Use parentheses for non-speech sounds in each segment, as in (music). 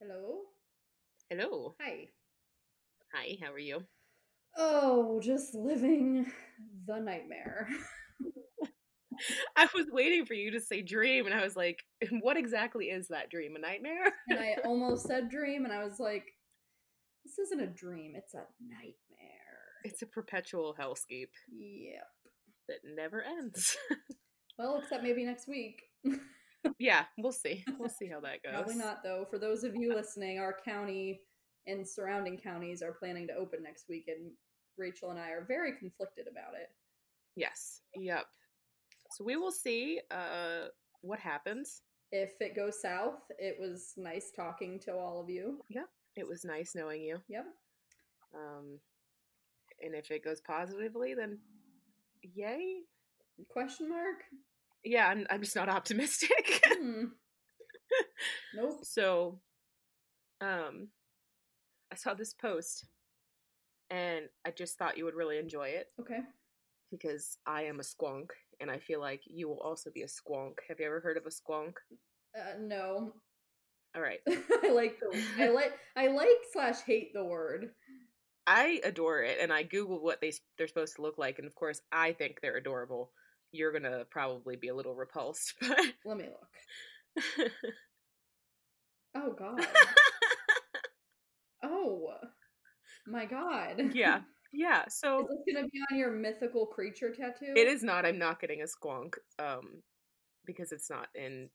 Hello. Hello. Hi. Hi, how are you? Oh, just living the nightmare. (laughs) I was waiting for you to say dream, and I was like, (laughs) what exactly is that dream? A nightmare? and I (laughs) almost said dream, and I was like, this isn't a dream, it's a nightmare. It's a perpetual hellscape Yep. that never ends. Well, except maybe next week. Yeah, we'll see. We'll see how that goes. Probably not, though. For those of you (laughs) listening, our county and surrounding counties are planning to open next week, and Rachel and I are very conflicted about it. Yes. Yep. So we will see uh what happens. If it goes south, it was nice talking to all of you. Yep. It was nice knowing you. Yep. Um and if it goes positively, then yay. Question mark? Yeah, I'm, I'm just not optimistic. (laughs) Hmm. nope. So, um, I saw this post, and I just thought you would really enjoy it Okay. because I am a squonk, and I feel like you will also be a squonk. Have you ever heard of a squonk? Uh, no. All right, (laughs) I like the I (laughs) like I like slash hate the word. I adore it, and I googled what they they're supposed to look like, and of course, I think they're adorable. You're gonna probably be a little repulsed, (laughs) but Let me look. (laughs) Oh god. (laughs) Oh my god. yeah, yeah. So Is this gonna be on your mythical creature tattoo? it is not. I'm not getting a squonk, um, because it's not in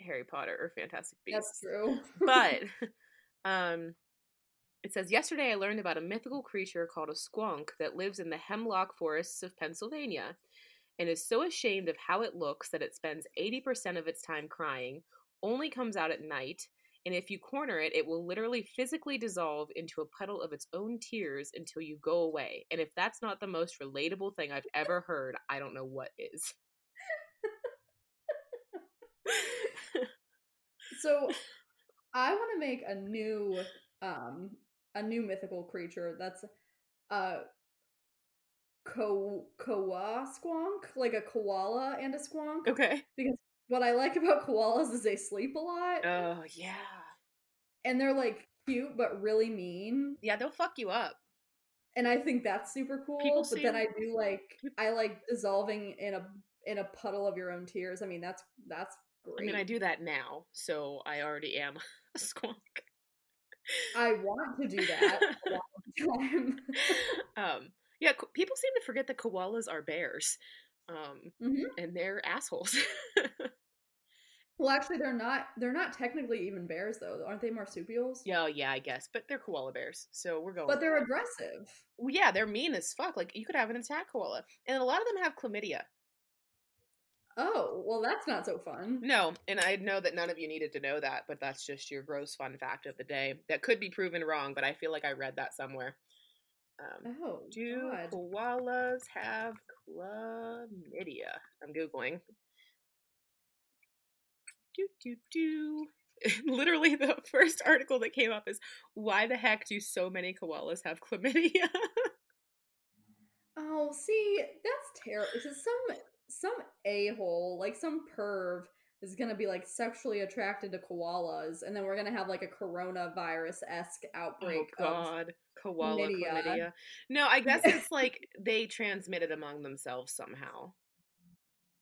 Harry Potter or Fantastic Beasts. That's true. but um it says yesterday i learned about a mythical creature called a squonk that lives in the hemlock forests of pennsylvania and is so ashamed of how it looks that it spends 80% of its time crying only comes out at night and if you corner it it will literally physically dissolve into a puddle of its own tears until you go away and if that's not the most relatable thing i've (laughs) ever heard i don't know what is. So (laughs) I want to make a new um a new mythical creature that's a ko koa squonk, like a koala and a squonk. okay Because what I like about koalas is they sleep a lot oh yeah and they're like cute but really mean. yeah they'll fuck you up And I think that's super cool. People but then I do like I like dissolving in a in a puddle of your own tears. I mean that's that's great. I mean, I do that now, so I already am (laughs) a squonk. I want to do that (laughs) um, yeah, ko- people seem to forget that koalas are bears, um, Mhm. and they're assholes. (laughs) Well, actually, they're not. They're not technically even bears, though. Aren't they marsupials? yeah, yeah, I guess, but they're koala bears, so we're going. But they're aggressive. Well, yeah, they're mean as fuck. Like you could have an attack koala, and a lot of them have chlamydia. Oh, well, that's not so fun. No, and I know that none of you needed to know that, but that's just your gross fun fact of the day. That could be proven wrong, but I feel like I read that somewhere. Um, Oh, Do God. koalas have chlamydia? I'm googling. Do do do. (laughs) Literally, the (laughs) first article that came up is why the heck do so many koalas have chlamydia? (laughs) Oh, see, that's terrible. Some some a hole, like some perv, is gonna be like sexually attracted to koalas, and then we're gonna have like a coronavirus esque oh outbreak. of, God, koala chlamydia. chlamydia. No, I guess it's like they transmit it among themselves somehow.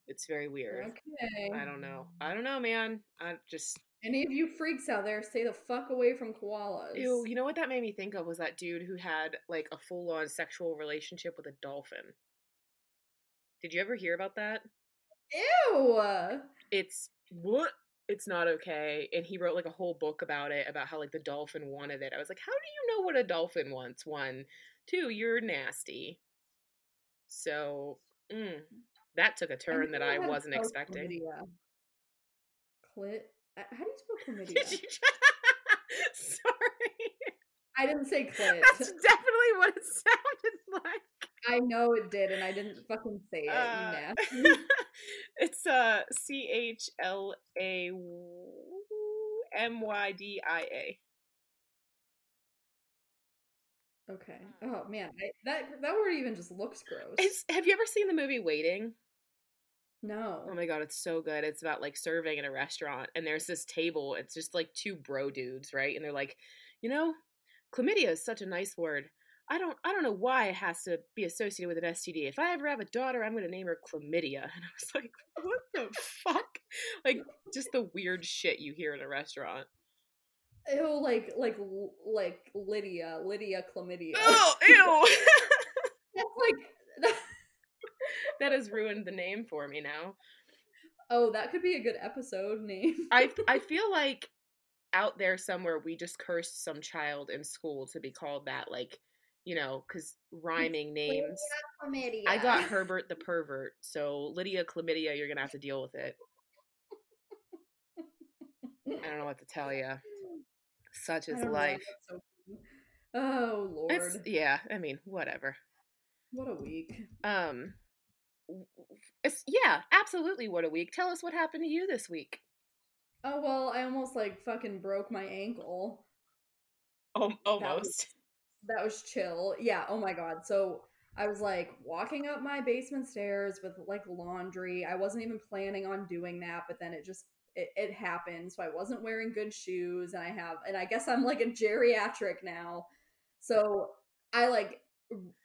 It's very weird. okay. I don't know. I don't know, man. I just Any of you freaks out there, stay the fuck away from koalas. Ew, you know what that made me think of was that dude who had like a full on sexual relationship with a dolphin. Did you ever hear about that? Ew. It's what? It's not okay. And he wrote like a whole book about it, about how like the dolphin wanted it. I was like, how do you know what a dolphin wants? One, two, you're nasty. So, mm, that took a turn that I wasn't expecting. chlamydia. Clit. uh, How do you spell (laughs) chlamydia? (laughs) Sorry. I didn't say (laughs) clit. That's definitely what it sounded like. I know it did, and I didn't fucking say it. Uh, (laughs) it's uh C H L A M Y D I A. Okay. Oh man, I, that that word even just looks gross. It's, have you ever seen the movie Waiting? No. Oh my god, it's so good. It's about like serving in a restaurant, and there's this table. It's just like two bro dudes, right? And they're like, you know, chlamydia is such a nice word. I don't, I don't know why it has to be associated with an STD. If I ever have a daughter, I'm going to name her chlamydia. (laughs) And I was like, what the fuck? Like, just the weird shit you hear in a restaurant. Ew, like like like Lydia, Lydia chlamydia. Oh, ew! (laughs) That's like (laughs) that has ruined the name for me now. Oh, that could be a good episode name. I I feel like out there somewhere we just cursed some child in school to be called that, like you know, because rhyming names. Chlamydia. I got Herbert the pervert, so Lydia chlamydia. You're gonna have to deal with it. I don't know what to tell you. Such is life. so oh lord. It's, yeah, I mean, whatever. What a week. Um, w- w- it's yeah, absolutely. What a week. Tell us what happened to you this week. Oh well, I almost like fucking broke my ankle. Oh, almost. That was chill. Yeah, oh my god. So I was like walking up my basement stairs with like laundry. I wasn't even planning on doing that, but then it just it, it happened. So I wasn't wearing good shoes and I have and I guess I'm like a geriatric now. So I like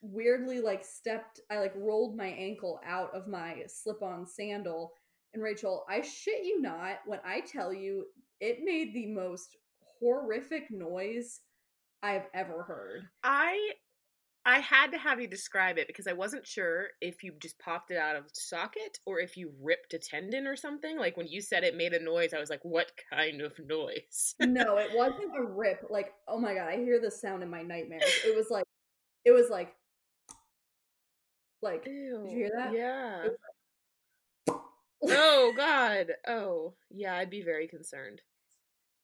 weirdly like stepped I like rolled my ankle out of my slip-on sandal and Rachel, I shit you not when I tell you it made the most horrific noise I've ever heard. I I had to have you describe it because I wasn't sure if you just popped it out of socket or if you ripped a tendon or something. Like when you said it made a noise, I was like, "What kind of noise?" no, it wasn't a rip. Like, oh my god, I hear this sound in my nightmares. It was like, it was like, like, Ew. you hear that? Yeah. It oh God. Oh yeah. I'd be very concerned.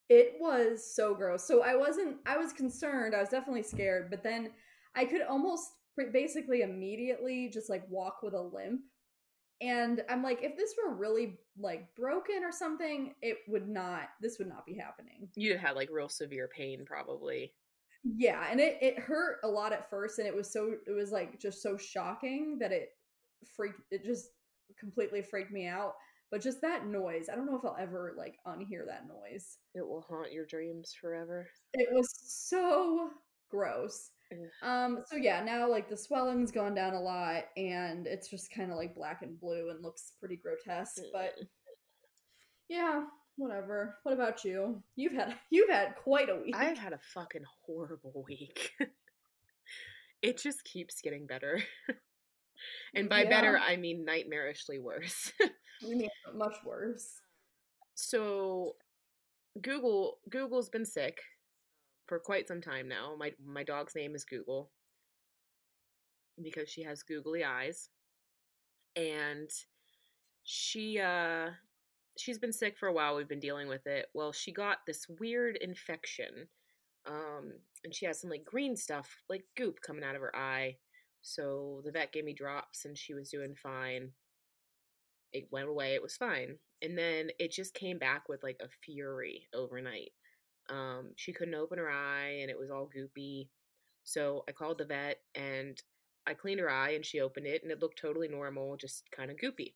It was so gross. So I wasn't. I was concerned. I was definitely scared. But then I could almost basically immediately just like walk with a limp. And I'm like, if this were really like broken or something, it would not. This would not be happening. You had like real severe pain, probably. Yeah, and it it hurt a lot at first, and it was so it was like just so shocking that it freaked it just completely freaked me out. But just that noise, I don't know if I'll ever like unhear that noise. It will haunt your dreams forever. It was so gross. Um, so yeah, now like the swelling's gone down a lot, and it's just kind of like black and blue and looks pretty grotesque. But yeah, whatever. What about you? You've had (laughs) you've had quite a week. I've had a fucking horrible week. (laughs) it just keeps getting better. (laughs) and by better, I mean nightmarishly worse. I mean, much worse. so Google Google's been sick for quite some time now. My my dog's name is Google because she has googly eyes. And she uh she's been sick for a while. We've been dealing with it. Well, she got this weird infection. Um and she has some like green stuff, like goop coming out of her eye. So the vet gave me drops and she was doing fine. It went away, it was fine. And then it just came back with like a fury overnight. Um she couldn't open her eye and it was all goopy. So I called the vet and I cleaned her eye and she opened it and it looked totally normal, just kind of goopy.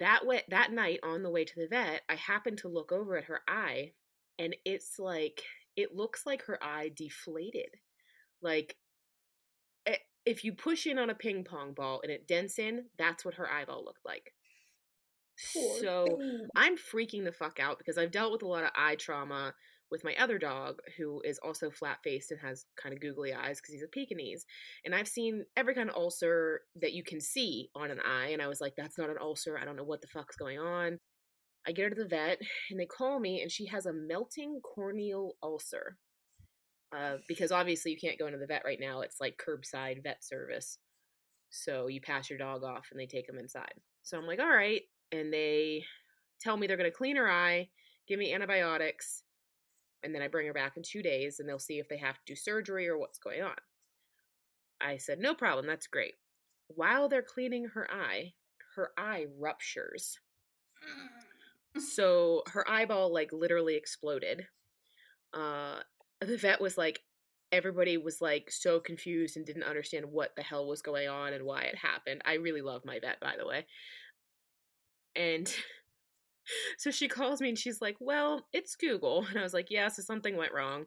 That way, that night on the way to the vet, I happened to look over at her eye and it's like it looks like her eye deflated. Like if you push in on a ping pong ball and it dents in, that's what her eyeball looked like. Poor So thing. I'm freaking the fuck out because I've dealt with a lot of eye trauma with my other dog who is also flat faced and has kind of googly eyes because he's a Pekingese. And I've seen every kind of ulcer that you can see on an eye. And I was like, that's not an ulcer. I don't know what the fuck's going on. I get her to the vet and they call me and she has a melting corneal ulcer. Uh, because obviously you can't go into the vet right now. It's like curbside vet service. So you pass your dog off and they take him inside. So I'm like, all right. And they tell me they're going to clean her eye, give me antibiotics, and then I bring her back in two days and they'll see if they have to do surgery or what's going on. I said, no problem. That's great. While they're cleaning her eye, her eye ruptures. So her eyeball like literally exploded. Uh the vet was like, everybody was like so confused and didn't understand what the hell was going on and why it happened. I really love my vet, by the way. And (laughs) so she calls me and she's like, Well, it's Google. And I was like, Yeah, so something went wrong.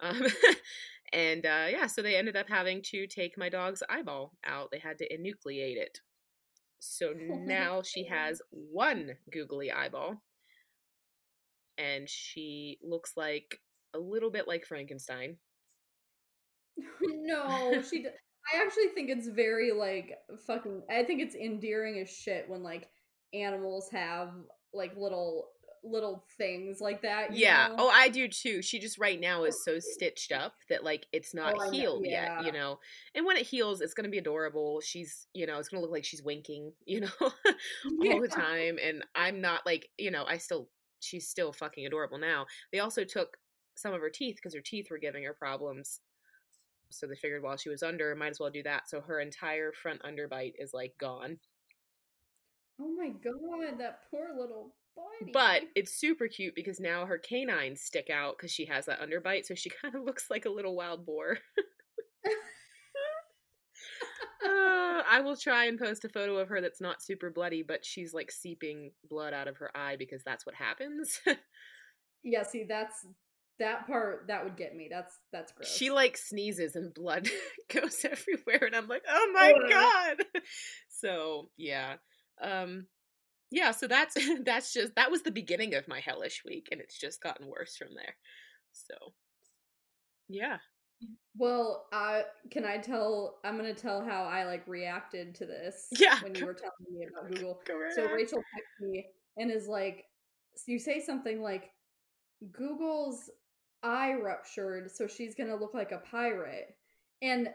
Um, (laughs) and uh, yeah, so they ended up having to take my dog's eyeball out. They had to enucleate it. So (laughs) Oh now she has one googly eyeball. And she looks like a little bit like Frankenstein. (laughs) no, she. d- I actually think it's very like fucking. I think it's endearing as shit when like animals have like little little things like that. Yeah. know? Oh, I do too. She just right now is so (laughs) stitched up that like it's not Oh, healed yet, you know. And when it heals, it's gonna be adorable. She's, you know, it's gonna look like she's winking, (laughs) you know, all Yeah. the time. And I'm not like, you know, I still, she's still fucking adorable now. They also took some of her teeth because her teeth were giving her problems. So they figured while she was under, might as well do that. So her entire front underbite is like gone. Oh my god, that poor little body. But it's super cute because now her canines stick out because she has that underbite, so she (laughs) kind of looks like a little wild boar. Uh, I will try and post a photo of her that's not super bloody, but she's like seeping blood out of her eye because that's what happens. (laughs) yeah, see, that's that part that would get me. That's that's gross. she like sneezes and blood (laughs) goes everywhere, and I'm like, oh my Ugh. god. (laughs) So yeah, um, yeah. So that's (laughs) that's just that was the beginning of my hellish week, and it's just gotten worse from there. So yeah. Well, uh, can I tell? I'm gonna tell how I like reacted to this. Yeah, When you were telling me about Google. Go right So. Rachel texts me and is like, you say something like, Google's eye ruptured, so she's gonna look like a pirate. And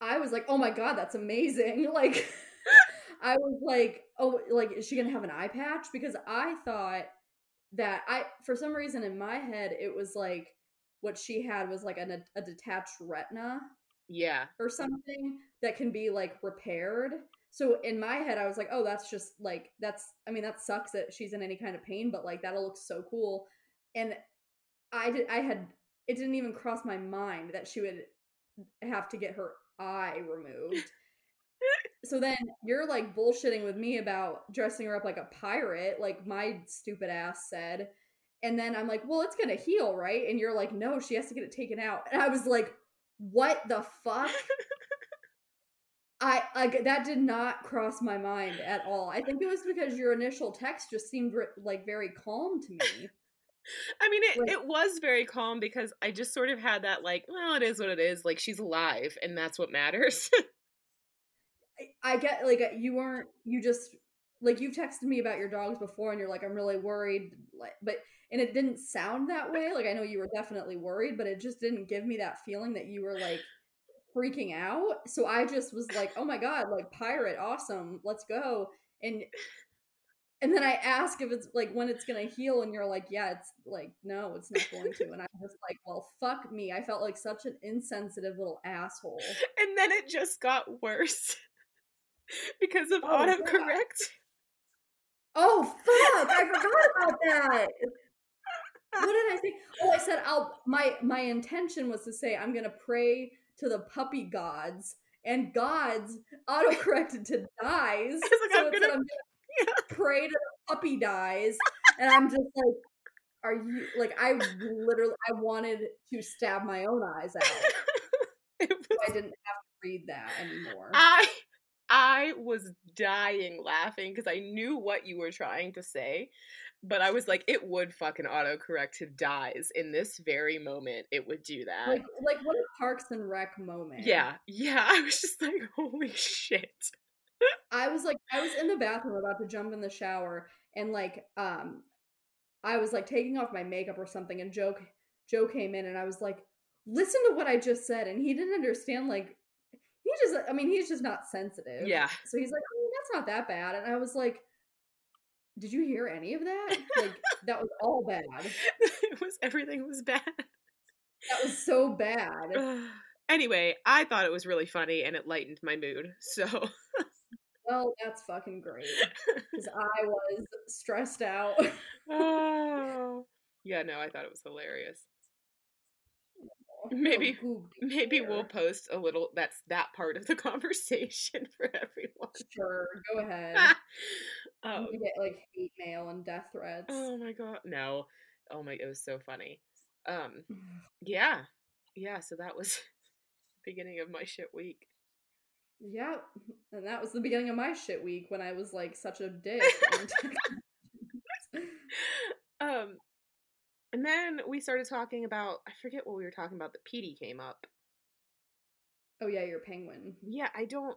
I was like, oh my god, that's amazing. (laughs) Like, (laughs) I was like, oh, like, is she gonna have an eye patch? Because I thought that I, for some reason in my head, it was like what she had was like an, a detached retina Yeah. or something that can be like repaired. So in my head, I was like, oh, that's just like that's. I mean, that sucks that she's in any kind of pain, but like that'll look so cool. And I did. I had. It didn't even cross my mind that she would have to get her eye removed. (laughs) so then you're like bullshitting with me about dressing her up like a pirate, like my stupid ass said. And then I'm like, well, it's gonna heal, right? And you're like, no, she has to get it taken out. And I was like, what the fuck? I like that did not cross my mind at all. I think it was because your initial text just seemed like very calm to me. I mean, it, it was very calm because I just sort of had that, like, well, it is what it is. Like, she's alive, and that's what matters. (laughs) I, I get like uh, you weren't you just like you've texted me about your dogs before and you're like I'm really worried like but and it didn't sound that way like I know you were definitely worried but it just didn't give me that feeling that you were like freaking out so I just was like oh my god like pirate awesome let's go and and then I ask if it's like when it's gonna heal and you're like yeah it's like no it's not going to and I'm just like well fuck me I felt like such an insensitive little asshole and then it just got worse (laughs) because of Oh, autocorrect. Oh fuck! I forgot about that. What did I say? Oh, I said I'll my my intention was to say I'm gonna pray to the puppy gods and gods autocorrected to dies. (laughs) I was like, I'm it gonna- I'm gonna pray to the puppy dies, and I'm just like, are you like I literally I wanted to stab my own eyes out. (laughs) It So I didn't have to read that anymore. I I was dying laughing because I knew what you were trying to say, but I was like, it would fucking autocorrect to dies in this very moment. It would do that. like like what a Parks and Rec moment. yeah, yeah. (laughs) I was just like, holy shit. I was like, I was in the bathroom about to jump in the shower, and like, um, I was like taking off my makeup or something, and Joe, Joe came in, and I was like, listen to what I just said, and he didn't understand. Like, he just, I mean, he's just not sensitive. Yeah. So he's like, oh, that's not that bad, and I was like, did you hear any of that? Like, that was all bad. (laughs) it was everything was bad. That was so bad. (sighs) anyway, I thought it was really funny and it lightened my mood. So (laughs) Well, that's fucking great (laughs) because I was stressed out. oh. Yeah, no, I thought it was hilarious. Maybe- Maybe we'll post a little. That's that part of the (laughs) conversation for everyone. Sure, go ahead. (laughs) um, we get like hate mail and death threats. oh my god, no! Oh my, it was so funny. Um, (sighs) yeah, yeah. So that was beginning of my shit week. Yeah, and that was the beginning of my shit week when I was like such a dick. (laughs) um, and then we started talking about. I forget what we were talking about. The Petey came up. oh yeah, you're penguin. Yeah, I don't.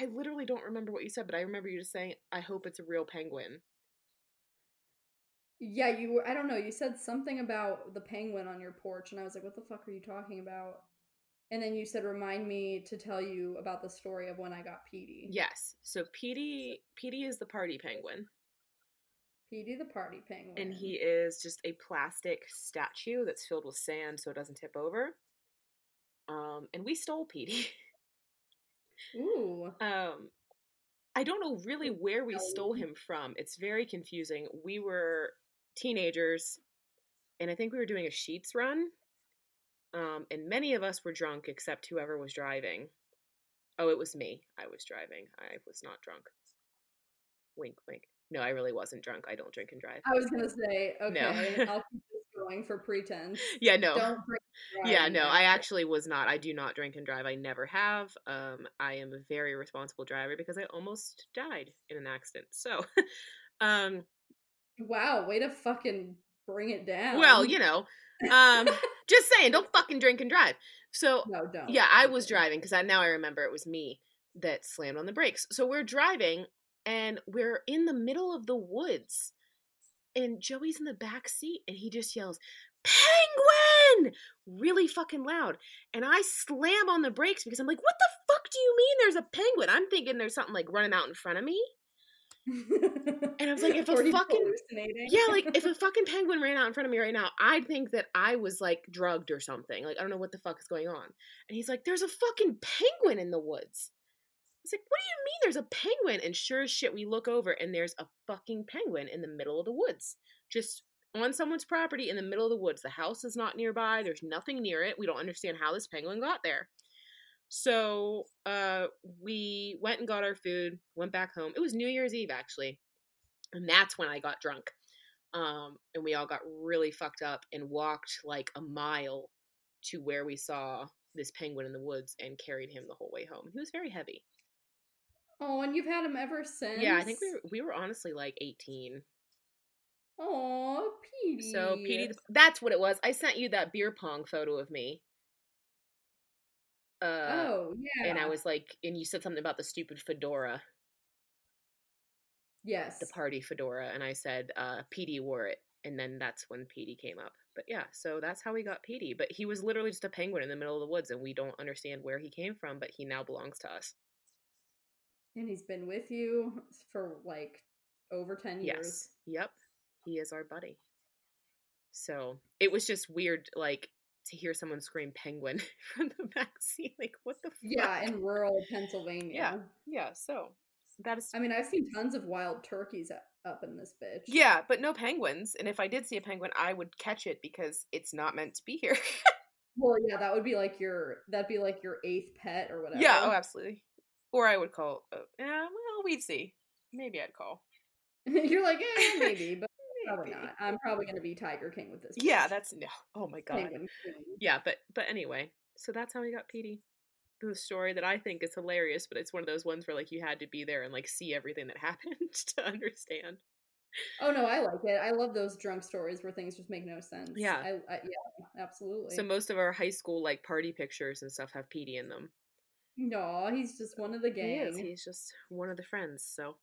I literally don't remember what you said, but I remember you just saying, "I hope it's a real penguin." Yeah, you were. I don't know. You said something about the penguin on your porch, and I was like, "What the fuck are you talking about?" And then you said, "Remind me to tell you about the story of when I got Petey." Yes. So Petey, Petey is the party penguin. Petey the party penguin. and he is just a plastic statue that's filled with sand so it doesn't tip over. Um, and we stole Petey. Ooh. um, I don't know really where we stole Stole. him from. It's very confusing. We were teenagers, and I think we were doing a Sheetz run. Um, and many of us were drunk except whoever was driving. Oh, it was me. I was driving. I was not drunk. Wink, wink. No, I really wasn't drunk. I don't drink and drive. I was gonna say, No. okay, (laughs) I'll keep this going for pretense. Yeah, no. Don't drink and yeah no i actually was not i do not drink and drive i never have um i am a very responsible driver because i almost died in an accident so (laughs) um Wow, way to fucking bring it down. well you know um just saying don't fucking drink and drive. So no, don't. yeah i was driving because i now i remember it was me that slammed on the brakes. So we're driving and we're in the middle of the woods and joey's in the back seat and he just yells penguin! really fucking loud and i slam on the brakes because i'm like what the fuck do you mean there's a penguin? I'm thinking there's something like running out in front of me and I was like, (laughs) if a fucking- yeah like if a (laughs) fucking penguin ran out in front of me right now i'd think that i was like drugged or something like i don't know what the fuck is going on and he's like there's a fucking penguin in the woods I was like, what do you mean there's a penguin? And sure as shit, we look over and there's a fucking penguin in the middle of the woods. Just on someone's property in the middle of the woods. The house is not nearby. There's nothing near it. We don't understand how this penguin got there. So uh we went and got our food, went back home. It was New Year's Eve actually. And that's when I got drunk. Um and we all got really fucked up and walked like a mile to where we saw this penguin in the woods and carried him the whole way home. He was very heavy. Oh, and you've had him ever since. Yeah, I think we were, we were honestly like 18. Oh, Petey. So Petey, that's what it was. I sent you that beer pong photo of me. Uh, Oh, yeah. and I was like, and you said something about the stupid fedora, yes. the party fedora, and I said, uh, Petey wore it, and then that's when Petey came up. But yeah, so that's how we got Petey. But he was literally just a penguin in the middle of the woods, and we don't understand where he came from, but he now belongs to us. And he's been with you for like over 10 years. Yes. Yep. He is our buddy. So it was just weird, like, to hear someone scream penguin (laughs) from the back seat. Like, what the fuck? Yeah, in rural Pennsylvania. Yeah. Yeah, so that is. I mean, I've seen tons of wild turkeys up in this bitch. Yeah, but no penguins. And if I did see a penguin, I would catch it because it's not meant to be here. Well, yeah, that would be like your that'd be like your eighth pet or whatever. yeah, oh, absolutely. Or I would call. Uh, yeah, well, we'd see. Maybe I'd call. (laughs) You're like, eh, maybe, (laughs) but probably not. I'm probably gonna be Tiger King with this. Yeah, that's no. Oh my god. Penguin Yeah, but but anyway, so that's how we got Petey. The story that I think is hilarious, but it's one of those ones where like you had to be there and like see everything that (laughs) happened to understand. Oh no, I like it. I love those drunk stories where things just make no sense. Yeah. I, I yeah, absolutely. So most of our high school like party pictures and stuff have Petey in them. no, he's just one of the He gang. is. He's just one of the friends. So,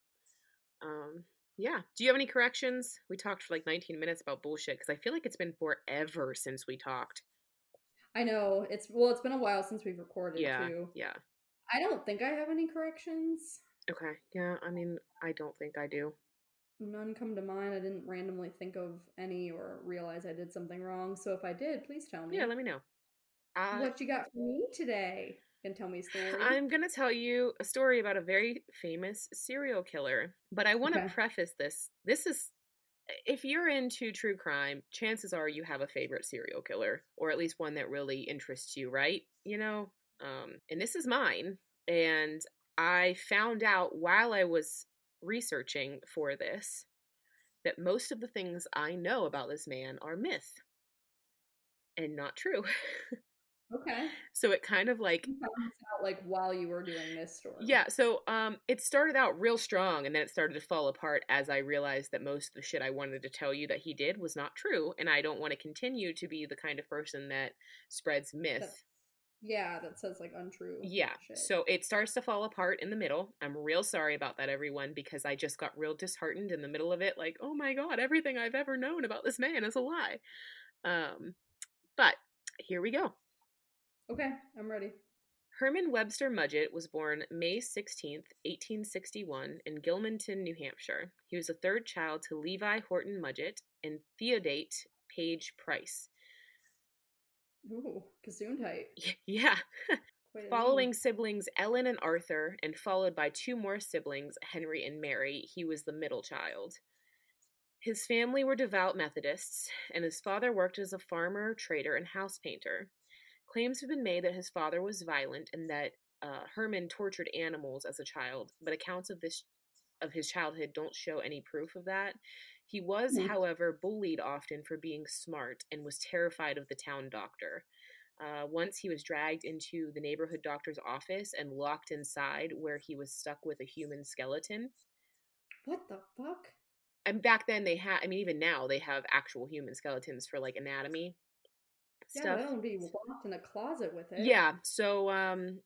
um, yeah. Do you have any corrections? We talked for like 19 minutes about bullshit because I feel like it's been forever since we talked. I know it's well, it's been a while since we've recorded Yeah. too. Yeah. I don't think I have any corrections. Okay. Yeah. I mean, I don't think I do. None come to mind. I didn't randomly think of any or realize I did something wrong. So if I did, please tell me. Yeah. Let me know. Uh, what you got for me today? Tell me a story. I'm going to tell you a story about a very famous serial killer, but I want to Okay. preface this. This is if you're into true crime, chances are you have a favorite serial killer, or at least one that really interests you, right? You know, um, and this is mine. And I found out while I was researching for this that most of the things I know about this man are myth and not true. (laughs) Okay. So it kind of like You found this out like while you were doing this story. yeah, so um it started out real strong and then it started to fall apart as I realized that most of the shit I wanted to tell you that he did was not true and I don't want to continue to be the kind of person that spreads myth. Yeah, that says like untrue. Yeah. shit. So it starts to fall apart in the middle. I'm real sorry about that, everyone, because I just got real disheartened in the middle of it. Like, oh my God, everything I've ever known about this man is a lie. Um, but here we go. Okay, I'm ready. Herman Webster Mudgett was born May 16th, 1861, in Gilmanton, New Hampshire. He was the third child to Levi Horton Mudgett and Theodate Page Price. Ooh, Gesundheit. (laughs) Yeah. Following siblings Ellen and Arthur, and followed by two more siblings, Henry and Mary, he was the middle child. His family were devout Methodists, and his father worked as a farmer, trader, and house painter. Claims have been made that his father was violent and that uh, Herman tortured animals as a child, but accounts of this of his childhood don't show any proof of that. He was, Hmm. however, bullied often for being smart and was terrified of the town doctor. Uh, once he was dragged into the neighborhood doctor's office and locked inside, where he was stuck with a human skeleton. What the fuck? And back then, they had, I mean, even now, they have actual human skeletons for like anatomy Yeah, stuff. I don't be locked in a closet with it. Yeah, so um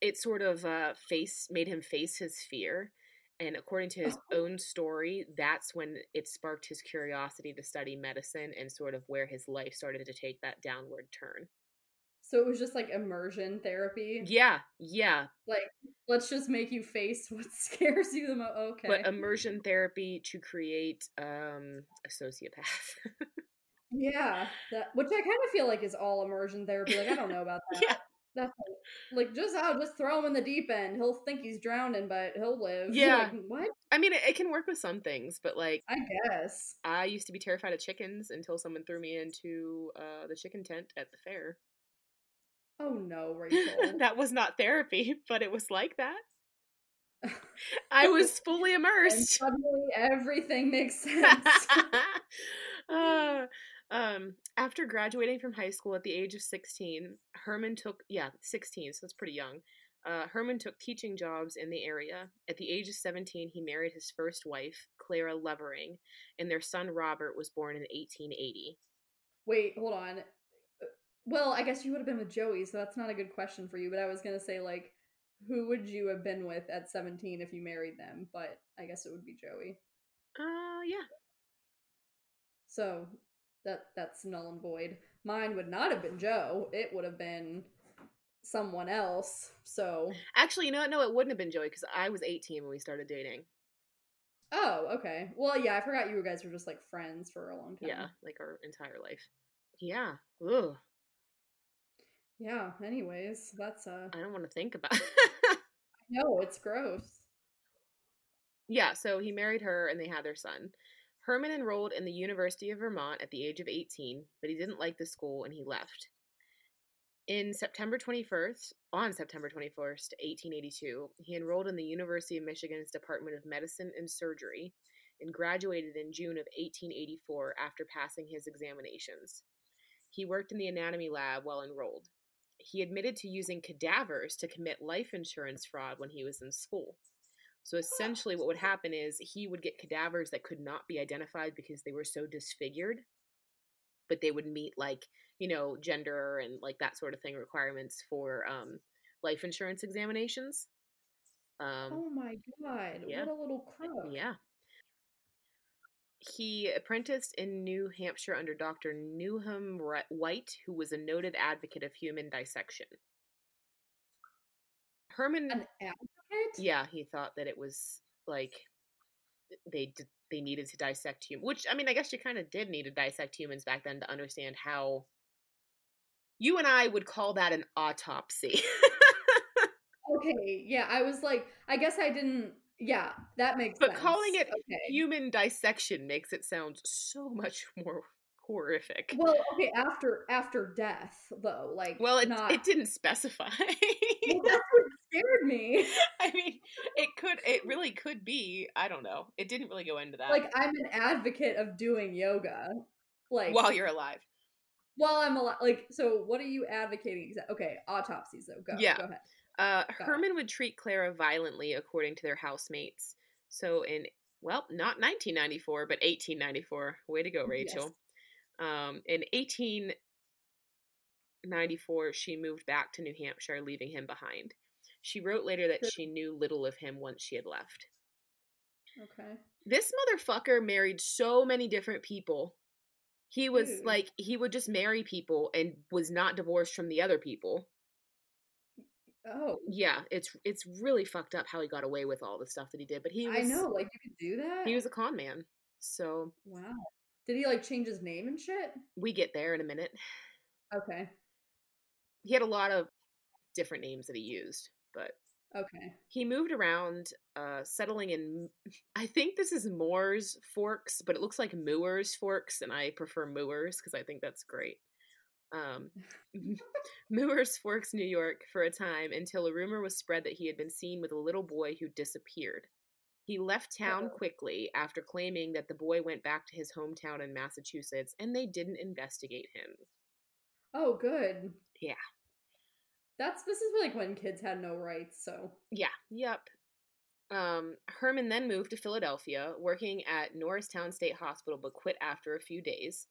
it sort of uh face made him face his fear. And according to his Oh. own story, that's when it sparked his curiosity to study medicine and sort of where his life started to take that downward turn. So it was just like immersion therapy. Yeah, yeah. Like, let's just make you face (laughs) what scares you the most. Okay. But immersion therapy to create um a sociopath. (laughs) yeah, that which I kind of feel like is all immersion therapy. Like, I don't know about (laughs) that. yeah. That's like, like just oh, just throw him in the deep end. He'll think he's drowning, but he'll live. (laughs) Yeah. Like, what? I mean, it, it can work with some things, but like I guess. I used to be terrified of chickens until someone threw me into uh the chicken tent at the fair. Oh no, (laughs) Rachel. that was not therapy, but it was like that. I was fully and immersed. suddenly everything makes sense. Uh, um, after graduating from high school at the age of 16, Herman took, yeah, 16, so that's pretty young. Uh, Herman took teaching jobs in the area. At the age of 17, he married his first wife, Clara Lovering, and their son Robert was born in 1880. Wait, hold on. Uh, Well, I guess you would have been with Joey, so that's not a good question for you. But I was gonna say like, who would you have been with at seventeen if you married them? But I guess it would be Joey. Uh, yeah. So that that's null and void. Mine would not have been Joe. It would have been someone else. So Actually, you know what? No, it wouldn't have been Joey because I was 18 when we started dating. oh, okay. Well, yeah, I forgot you guys were just like friends for a long time. Yeah, like our entire life. Yeah. Ugh. Yeah. Anyways, that's uh. I don't want to think about. (laughs) No, it's gross. yeah, so he married her and they had their son. Herman enrolled in the University of Vermont at the age of 18, but he didn't like the school and he left. In September 21st, on September 21st, 1882, he enrolled in the University of Michigan's Department of Medicine and Surgery and graduated in June of 1884 after passing his examinations. He worked in the anatomy lab while enrolled. He admitted to using cadavers to commit life insurance fraud when he was in school. So essentially, what would happen is he would get cadavers that could not be identified because they were so disfigured, but they would meet like you know gender and like that sort of thing requirements for um, life insurance examinations. Um, oh my god! yeah. What a little crook. yeah. He apprenticed in New Hampshire under Dr. Nahum Wight, who was a noted advocate of human dissection. Herman, An yeah, he thought that it was like they they needed to dissect human, which I mean, I guess you kind of did need to dissect humans back then to understand how. You and I would call that an autopsy. Okay, yeah, I was like, I guess I didn't Yeah, that makes sense. But sense. calling it okay. human dissection makes it sound so much (laughs) more horrific. Well, okay, after after death though, like Well, it not it didn't specify. Well, (laughs) that's what scared me. (laughs) I mean, it could it really could be, I don't know. It didn't really go into that. Like I'm an advocate of doing yoga. Like while you're alive. while I'm alive. Like so, what are you advocating? Okay, autopsies though. Go. Yeah. Go ahead. Uh. Herman would treat Clara violently, according to their housemates. So in well, not 1994, but 1894. Way to go, Rachel. Um, in 1894, she moved back to New Hampshire, leaving him behind. She wrote later that she knew little of him once she had left. Okay. This motherfucker married so many different people. He was Dude. like he would just marry people and was not divorced from the other people. Oh, Yeah, it's it's really fucked up how he got away with all the stuff that he did, but he was I know. Like you could do that. he was a con man. So wow. Did he like change his name and shit? we get there in a minute. Okay. He had a lot of different names that he used, but Okay. he moved around, uh, settling in. (laughs) I think this is Moore's Forks, but it looks like Moore's Forks, and I prefer Moore's because I think that's great. Um, (laughs) Moore's Forks, New York, for a time until a rumor was spread that he had been seen with a little boy who disappeared. He left town Uh-oh. quickly after claiming that the boy went back to his hometown in Massachusetts and they didn't investigate him. Oh, good. Yeah. That's this is like when kids had no rights. So Yeah, yep. Um, Herman then moved to Philadelphia, working at Norristown State Hospital, but quit after a few days.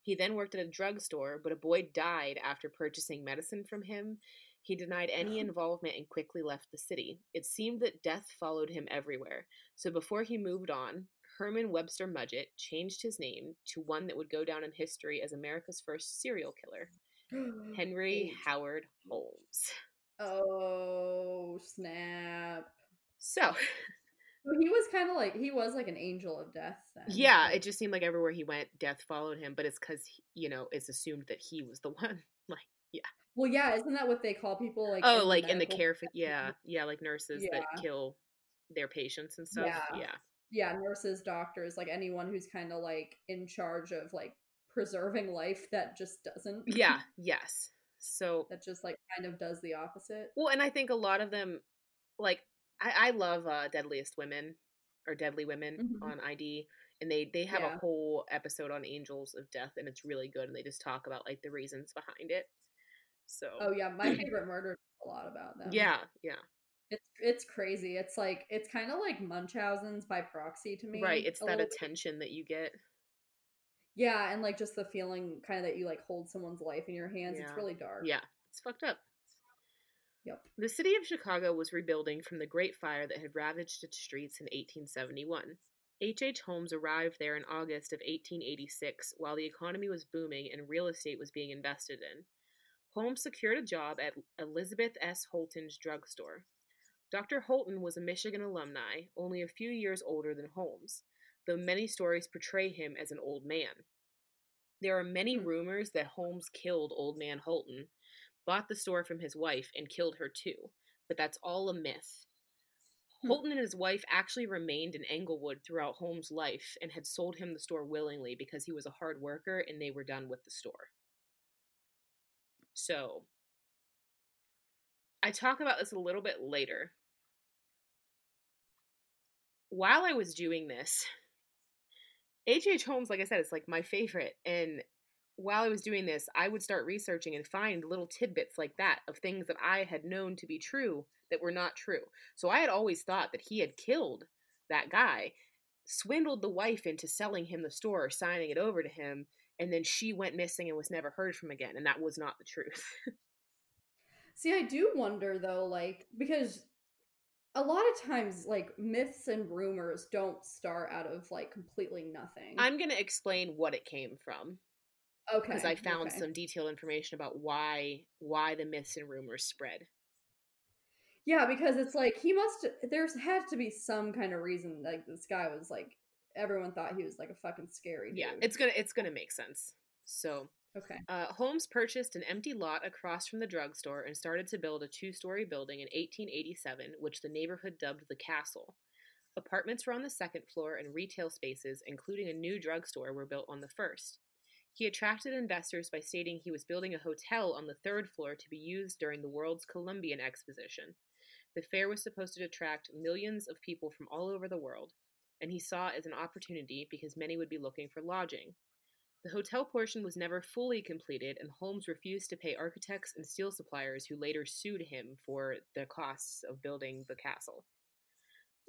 He then worked at a drugstore, but a boy died after purchasing medicine from him. He denied any (laughs) involvement and quickly left the city. It seemed that death followed him everywhere. So before he moved on, Herman Webster Mudgett changed his name to one that would go down in history as America's first serial killer, (gasps) Henry. Howard Holmes. Oh snap! So, he was kind of like he was like an angel of death. Then. Yeah, it just seemed like everywhere he went, death followed him. But it's because you know it's assumed that he was the (laughs) one. Like, yeah well, yeah, isn't that what they call people like? oh, like in the care, profession? (laughs) yeah, yeah, like nurses Yeah. that kill their patients and stuff. Yeah. Yeah, yeah, nurses, doctors, like anyone who's kind of like in charge of like preserving life that just doesn't. yeah, (laughs) yes. So, that just like kind of does the opposite. well, and I think a lot of them, like, I, I love uh, Deadliest Women or Deadly Women Mhm. on ID, and they they have Yeah. a whole episode on Angels of Death, and it's really good, and they just talk about like the reasons behind it. So, Oh yeah, my (clears throat) favorite murder is a lot about them. yeah, yeah. it's it's crazy. It's like it's kind of like Munchausen's by proxy to me. Right, it's that little bit. attention that you get. Yeah, and like just the feeling kind of that you like hold someone's life in your hands. Yeah. It's really dark. Yeah, it's fucked up. Yep. The city of Chicago was rebuilding from the Great Fire that had ravaged its streets in 1871. H. H. Holmes arrived there in August of 1886 while the economy was booming and real estate was being invested in. Holmes secured a job at Elizabeth S. Holton's drugstore. Dr. Holton was a Michigan alumni, only a few years older than Holmes, though many stories portray him as an old man. There are many Hmm. rumors that Holmes killed Old Man Holton, bought the store from his wife, and killed her too, but that's all a myth. Hmm. Holton and his wife actually remained in Englewood throughout Holmes' life and had sold him the store willingly because he was a hard worker and they were done with the store. So, I talk about this a little bit later. While I was doing this, H.H. Holmes, like I said, it's like my favorite. And while I was doing this, I would start researching and find little tidbits like that of things that I had known to be true that were not true. So I had always thought that he had killed that guy, swindled the wife into selling him the store, signing it over to him, and then she went missing and was never heard from again. And that was not the truth. (laughs) See, I do wonder though, like because a lot of times like myths and rumors don't start out of like completely nothing. I'm going to explain what it came from okay because I found okay. some detailed information about why why the myths and rumors spread. Yeah, because it's like he must. There's had to be some kind of reason. Like this guy was like, everyone thought he was like a fucking scary. Yeah, it's gonna it's gonna make sense. So okay. Uh, Holmes purchased an empty lot across from the drugstore and started to build a two story building in 1887, which the neighborhood dubbed the Castle. Apartments were on the second floor, and retail spaces, including a new drugstore, were built on the first. He attracted investors by stating he was building a hotel on the third floor to be used during the World's Columbian Exposition. The fair was supposed to attract millions of people from all over the world, and he saw it as an opportunity because many would be looking for lodging. The hotel portion was never fully completed, and Holmes refused to pay architects and steel suppliers who later sued him for the costs of building the castle. (laughs)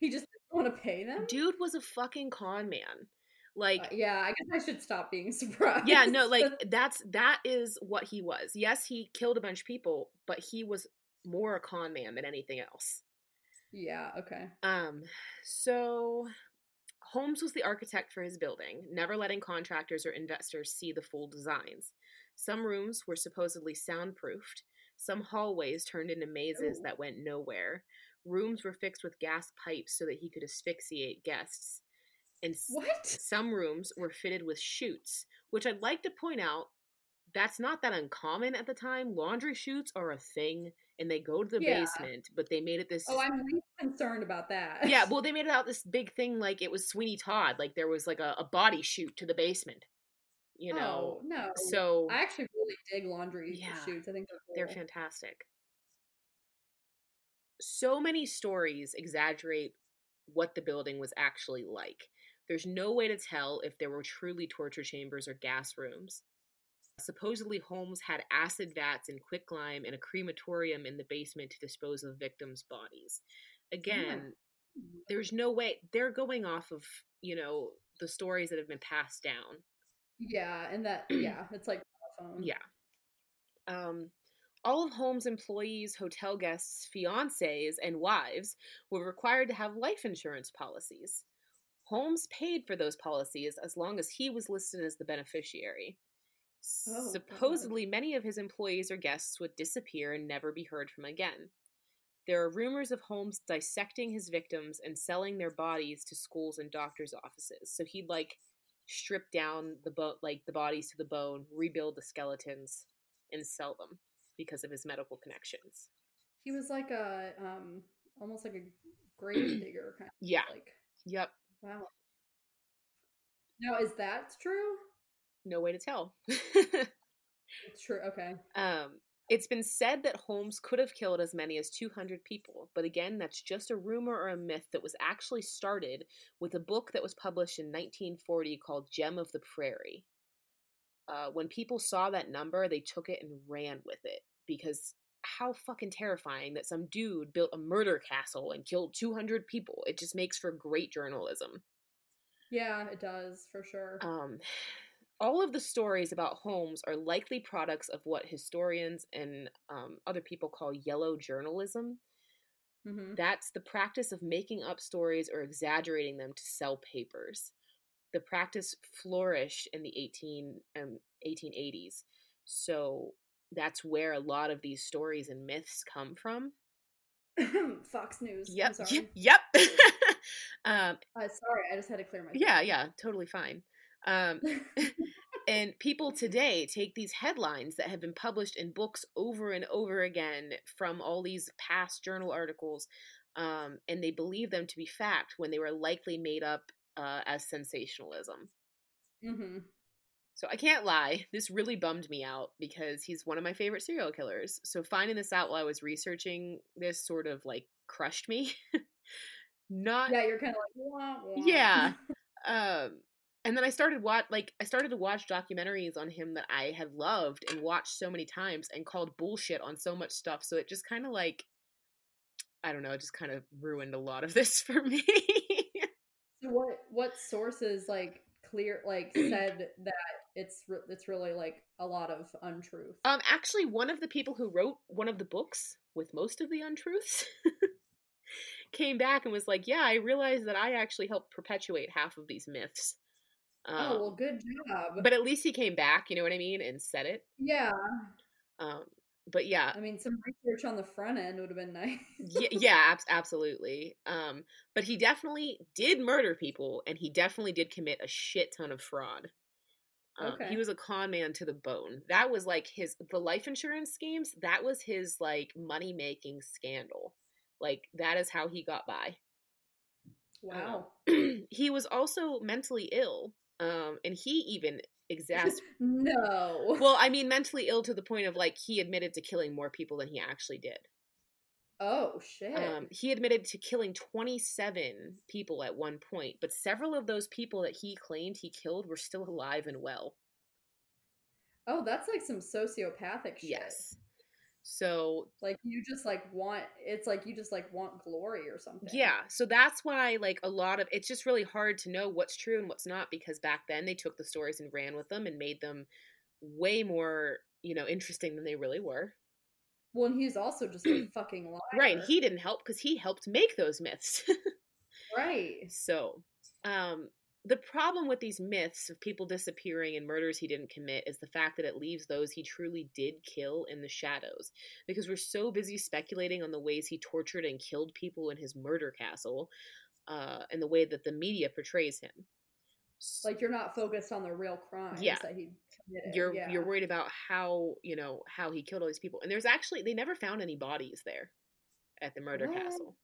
he just didn't want to pay them? Dude was a fucking con man. Like Uh, yeah, I guess I should stop being (laughs) surprised. yeah, no, like that's that is what he was. Yes, he killed a bunch of people, but he was more a con man than anything else. yeah, okay. Um, so Holmes was the architect for his building, never letting contractors or investors see the full designs. Some rooms were supposedly soundproofed. Some hallways turned into mazes Ooh. that went nowhere. Rooms were fixed with gas pipes so that he could asphyxiate guests. And What? some rooms were fitted with chutes, which I'd like to point out that's not that uncommon at the time. Laundry chutes are a thing and they go to the Yeah. basement, but they made it this Oh, I'm least concerned about that. yeah, (laughs) well, they made it out this big thing like it was Sweeney Todd, like there was like a, a body chute to the basement. You know, Oh, no. so I actually really dig laundry Yeah. chutes. I think they're cool. they're fantastic. So many stories exaggerate what the building was actually like. There's no way to tell if there were truly torture chambers or gas rooms. Supposedly, Holmes had acid vats and quicklime and a crematorium in the basement to dispose of victims' bodies. Again, there's no way they're going off of you know the stories that have been passed down. Yeah, and that (clears throat) yeah, it's like telephone. yeah. Um all of holmes employees hotel guests fiancés and wives were required to have life insurance policies. Holmes paid for those policies as long as he was listed as the beneficiary Oh, God. supposedly many of his employees or guests would disappear and never be heard from again there are rumors of Holmes dissecting his victims and selling their bodies to schools and doctors' offices. So he'd like strip down the bo- like the bodies to the bone, rebuild the skeletons, and sell them because of his medical connections. He was like a um almost like a grave (clears throat) digger kind of Yeah. like Yep. wow. Now is that true? No way to tell. (laughs) It's true. Okay. um, it's been said that Holmes could have killed as many as 200 people, but again, that's just a rumor or a myth that was actually started with a book that was published in 1940 called Gem of the Prairie. Uh, when people saw that number, they took it and ran with it because how fucking terrifying that some dude built a murder castle and killed 200 people. It just makes for great journalism. Yeah, it does for sure. Um, all of the stories about Holmes are likely products of what historians and um, other people call yellow journalism. hmm That's the practice of making up stories or exaggerating them to sell papers. The practice flourished in the 18, um, 1880s. So that's where a lot of these stories and myths come from. (laughs) Fox News. Yep. (laughs) Sorry. Yep. (laughs) um, Uh, sorry, I just had to clear my. yeah, yeah, totally fine. Um, (laughs) (laughs) and people today take these headlines that have been published in books over and over again from all these past journal articles um, and they believe them to be fact when they were likely made up uh, as sensationalism Mm-hmm. so i can't lie (laughs) this really bummed me out because he's one of my favorite serial killers so finding this out while i was researching this sort of like crushed me not Yeah, you're kind of like wah, wah. yeah um and then i started watch like i started to watch documentaries on him that i had loved and watched so many times and called bullshit on so much stuff so it just kind of like i don't know it just kind of ruined a lot of (laughs) this for me So what what sources like clear like (clears throat) said that it's re- it's really like a lot of untruth? um actually one of the people who wrote one of the books with most of the untruths (laughs) came back and was like yeah i realized that i actually helped perpetuate half of these myths um, oh well, good job. but at least he came back you know what i mean and said it. Yeah, um but yeah. I mean, some research on the front end would have been nice. yeah, (laughs) yeah abs- absolutely. Um but he definitely did murder people and he definitely did commit a shit ton of fraud. Um, Okay. he was a con man to the bone. That was like his the life insurance schemes that was his like money making scandal. Like that is how he got by. Wow. Um, (clears throat) he was also mentally ill, um, and he even exas. (laughs) no. well, I mean, mentally ill to the point of like he admitted to killing more people than he actually did. oh shit. Um, he admitted to killing 27 people at one point, but several of those people that he claimed he killed were still alive and well. oh, that's like some sociopathic shit. Yes. So Like you just like want it's like you just like want glory or something. Yeah, so that's why like a lot of it's just really hard to know what's true and what's not because back then they took the stories and ran with them and made them way more, you know, interesting than they really were. Well, and he's also just a (clears throat) fucking liar. Right, and he didn't help cuz he helped make those myths. (laughs) Right. so, um the problem with these myths of people disappearing and murders he didn't commit is the fact that it leaves those he truly did kill in the shadows because we're so busy speculating on the ways he tortured and killed people in his murder castle uh, and the way that the media portrays him. Like you're not focused on the real crimes Yeah. that he committed. you're yeah. you're worried about how you know how he killed all these people and there's actually they never found any bodies there at the murder What? castle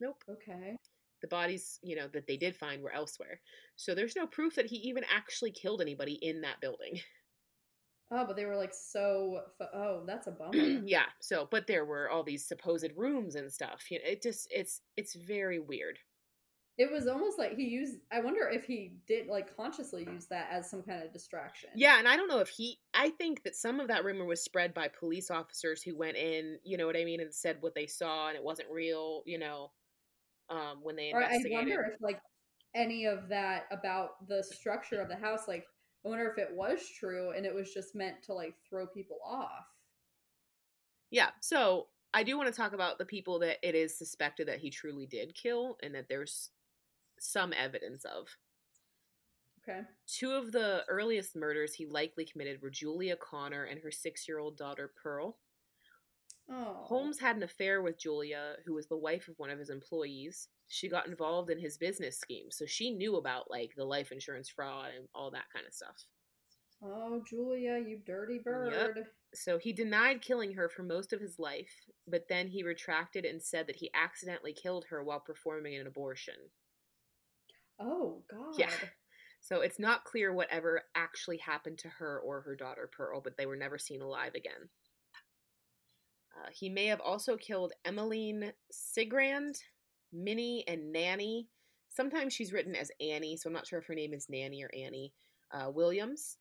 nope Okay. The bodies you know that they did find were elsewhere so there's no proof that he even actually killed anybody in that building (laughs) Oh, but they were like so. Oh, that's a (clears throat) bummer. yeah so but there were all these supposed rooms and stuff you know it just it's it's very weird it was almost like he used. I wonder if he did like consciously use that as some kind of distraction. yeah and i don't know if he i think that some of that rumor was spread by police officers who went in you know what i mean and said what they saw and it wasn't real you know um when they Or I wonder if like any of that about the structure of the house, like I wonder if it was true and it was just meant to like throw people off. Yeah. So I do want to talk about the people that it is suspected that he truly did kill and that there's some evidence of. Okay. Two of the earliest murders he likely committed were Julia Conner and her six year old daughter Pearl. Oh. Holmes had an affair with Julia, who was the wife of one of his employees. She got involved in his business scheme, so she knew about like the life insurance fraud and all that kind of stuff. Oh, Julia, you dirty bird. So he denied killing her for most of his life, but then he retracted and said that he accidentally killed her while performing an abortion. Oh God. Yeah. (laughs) So it's not clear whatever actually happened to her or her daughter Pearl, but they were never seen alive again. Uh, he may have also killed Emmeline Cigrand, Minnie, and Nanny. Sometimes she's written as Annie, so I'm not sure if her name is Nanny or Annie uh, Williams.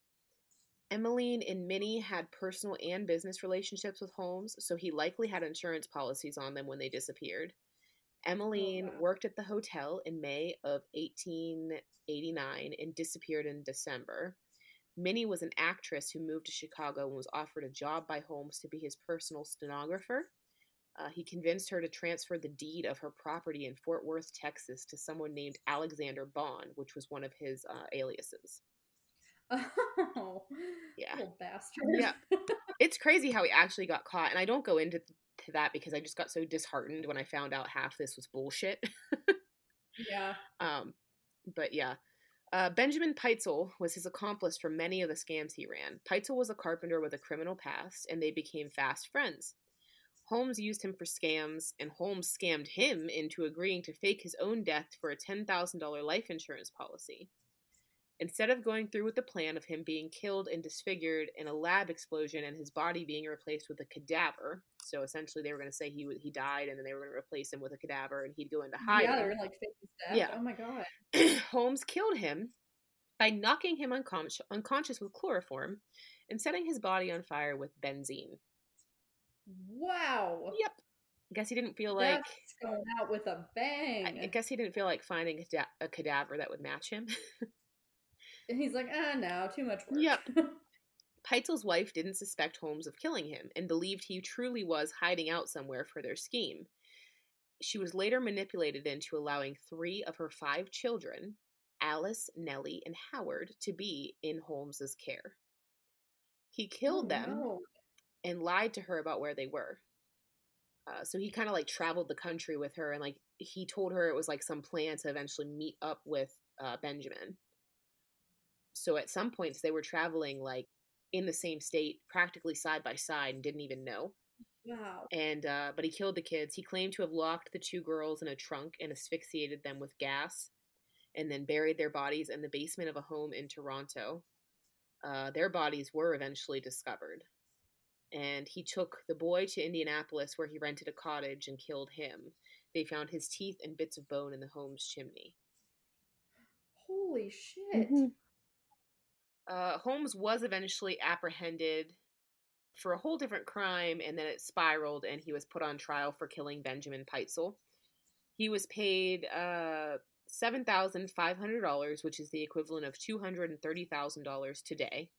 Emmeline and Minnie had personal and business relationships with Holmes, so he likely had insurance policies on them when they disappeared. Emmeline wow. worked at the hotel in May of 1889 and disappeared in December. Minnie was an actress who moved to Chicago and was offered a job by Holmes to be his personal stenographer. Uh, he convinced her to transfer the deed of her property in Fort Worth, Texas, to someone named Alexander Bond, which was one of his uh, aliases. Oh. Yeah. Little bastard. Yeah. (laughs) It's crazy how he actually got caught, and I don't go into to that because I just got so disheartened when I found out half this was bullshit. (laughs) yeah. Um, but yeah. Uh, Benjamin Pitezel was his accomplice for many of the scams he ran. Pitezel was a carpenter with a criminal past, and they became fast friends. Holmes used him for scams, and Holmes scammed him into agreeing to fake his own death for a $10,000 life insurance policy. Instead of going through with the plan of him being killed and disfigured in a lab explosion and his body being replaced with a cadaver, so essentially they were going to say he he died and then they were going to replace him with a cadaver and he'd go into hiding. Yeah, they're gonna like fake death. Yeah. Oh my god. (clears throat) Holmes killed him by knocking him unconscious, unconscious with chloroform and setting his body on fire with benzene. Wow. Yep. I guess he didn't feel like. Going out with a bang. I I guess he didn't feel like finding a, da- a cadaver that would match him. (laughs) and he's like, ah, no, too much work. Yep. (laughs) Pitezel's wife didn't suspect Holmes of killing him and believed he truly was hiding out somewhere for their scheme. She was later manipulated into allowing three of her five children, Alice, Nellie, and Howard, to be in Holmes's care. He killed Oh, them no. and lied to her about where they were. Uh, so he kind of like traveled the country with her and like he told her it was like some plan to eventually meet up with uh, Benjamin. So at some points they were traveling like in the same state, practically side by side, and didn't even know. Wow. And uh, but he killed the kids. He claimed to have locked the two girls in a trunk and asphyxiated them with gas, and then buried their bodies in the basement of a home in Toronto. Uh, their bodies were eventually discovered, and he took the boy to Indianapolis, where he rented a cottage and killed him. They found his teeth and bits of bone in the home's chimney. Holy shit. Mm-hmm. Uh, Holmes was eventually apprehended for a whole different crime, and then it spiraled, and he was put on trial for killing Benjamin Pitezel. He was paid uh, seven thousand five hundred dollars, which is the equivalent of two hundred and thirty thousand dollars today,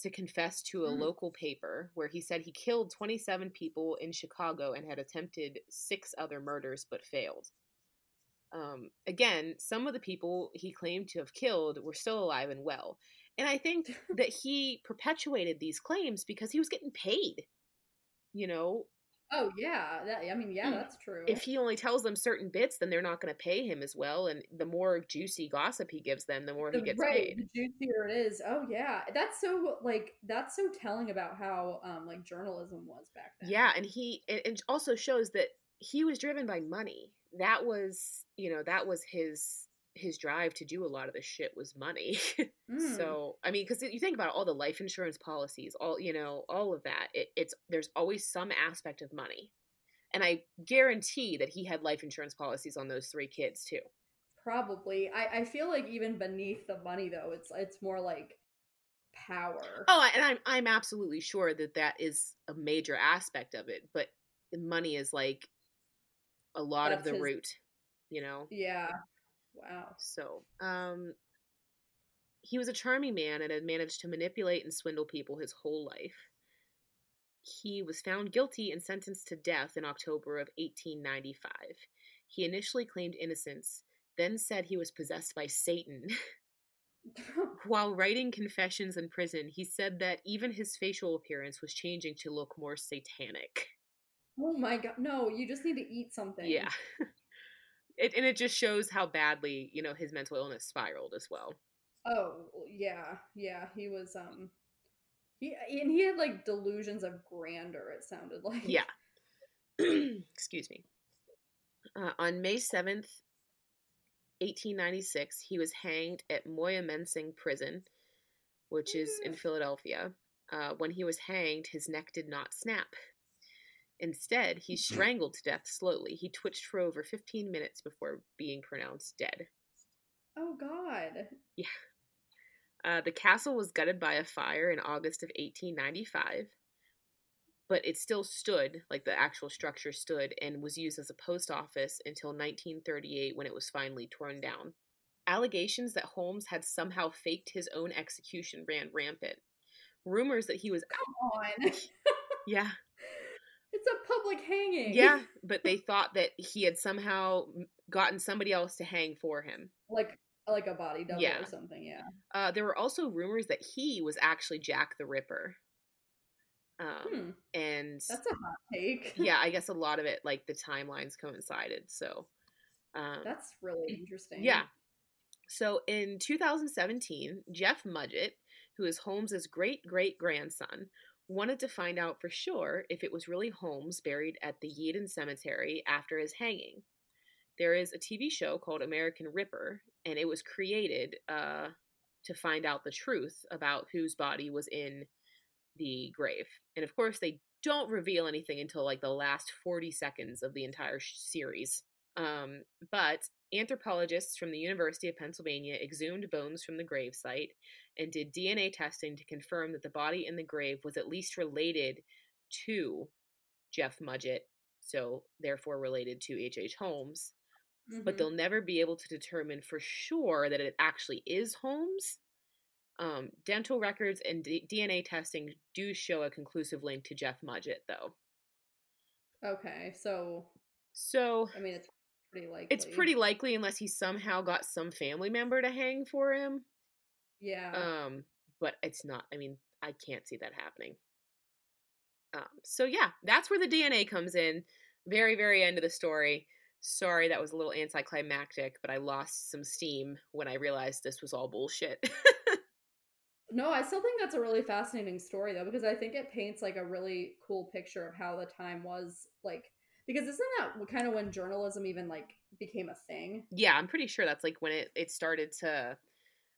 to confess to a Mm. local paper where he said he killed twenty seven people in Chicago and had attempted six other murders but failed. Um, again, some of the people he claimed to have killed were still alive and well. And I think (laughs) that he perpetuated these claims because he was getting paid. You know, Oh yeah, that I mean yeah, Mm. that's true. if he only tells them certain bits, then they're not going to pay him as well. And the more juicy gossip he gives them, the more he gets right, paid. the juicier it is. Oh yeah, that's so like that's so telling about how um like journalism was back then. Yeah, and he it, it also shows that he was driven by money. That was, you know, that was his his drive to do a lot of this shit was money. (laughs) Mm. So, I mean, because you think about all the life insurance policies, all you know, all of that. It, it's there's always some aspect of money, and I guarantee that he had life insurance policies on those three kids too. probably. I I feel like even beneath the money though, it's it's more like power. Oh, and I'm I'm absolutely sure that that is a major aspect of it, but money is like a lot of the his- root, you know. Yeah. Wow. So, um, he was a charming man and had managed to manipulate and swindle people his whole life. He was found guilty and sentenced to death in October of 1895. He initially claimed innocence, then said he was possessed by Satan. (laughs) (laughs) While writing confessions in prison, he said that even his facial appearance was changing to look more satanic. oh my god. No, you just need to eat something. Yeah. (laughs) It, and it just shows how badly, you know, his mental illness spiraled as well. Oh yeah, yeah. He was um he and he had like delusions of grandeur, it sounded (laughs) like. Yeah. (clears throat) Excuse me. Uh, on May 7th, 1896, he was hanged at Moyamensing Prison, which is in. Philadelphia. Uh, when he was hanged, his neck did not snap. Instead, he strangled to death slowly. He twitched for over 15 minutes before being pronounced dead. Oh god. Yeah. Uh, the castle was gutted by a fire in August of 1895, but it still stood, like the actual structure stood, and was used as a post office until 1938 when it was finally torn down. Allegations that Holmes had somehow faked his own execution ran rampant. Rumors that he was, Come on. (laughs) yeah, it's a public hanging. yeah, (laughs) but they thought that he had somehow gotten somebody else to hang for him. like like a body double Yeah. or something, yeah. Uh, there were also rumors that he was actually Jack the Ripper. Um, Hmm. and That's a hot take. (laughs) yeah, I guess a lot of it, like the timelines coincided. So, um, That's really interesting. yeah. So in 2017, Jeff Mudgett, who is Holmes's great great grandson, wanted to find out for sure if it was really Holmes buried at the Yeadon Cemetery after his hanging. There is a TV show called American Ripper, and it was created uh, to find out the truth about whose body was in the grave. And of course, they don't reveal anything until like the last 40 seconds of the entire series. Um, but anthropologists from the University of Pennsylvania exhumed bones from the grave site and did DNA testing to confirm that the body in the grave was at least related to Jeff Mudgett, so therefore related to H.H. H. Holmes. But Mhm. they'll never be able to determine for sure that it actually is Holmes. Um, dental records and D- DNA testing do show a conclusive link to Jeff Mudgett, though. Okay, so So I mean it's pretty likely. it's pretty likely, unless he somehow got some family member to hang for him. Yeah. Um, but it's not. I mean, I can't see that happening. Um, so yeah, that's where the DNA comes in. Very, very end of the story. Sorry, that was a little anticlimactic, but I lost some steam when I realized this was all bullshit. (laughs) No, I still think that's a really fascinating story though, because I think it paints like a really cool picture of how the time was like because isn't that kind of when journalism even like became a thing? Yeah, I'm pretty sure that's like when it, it started to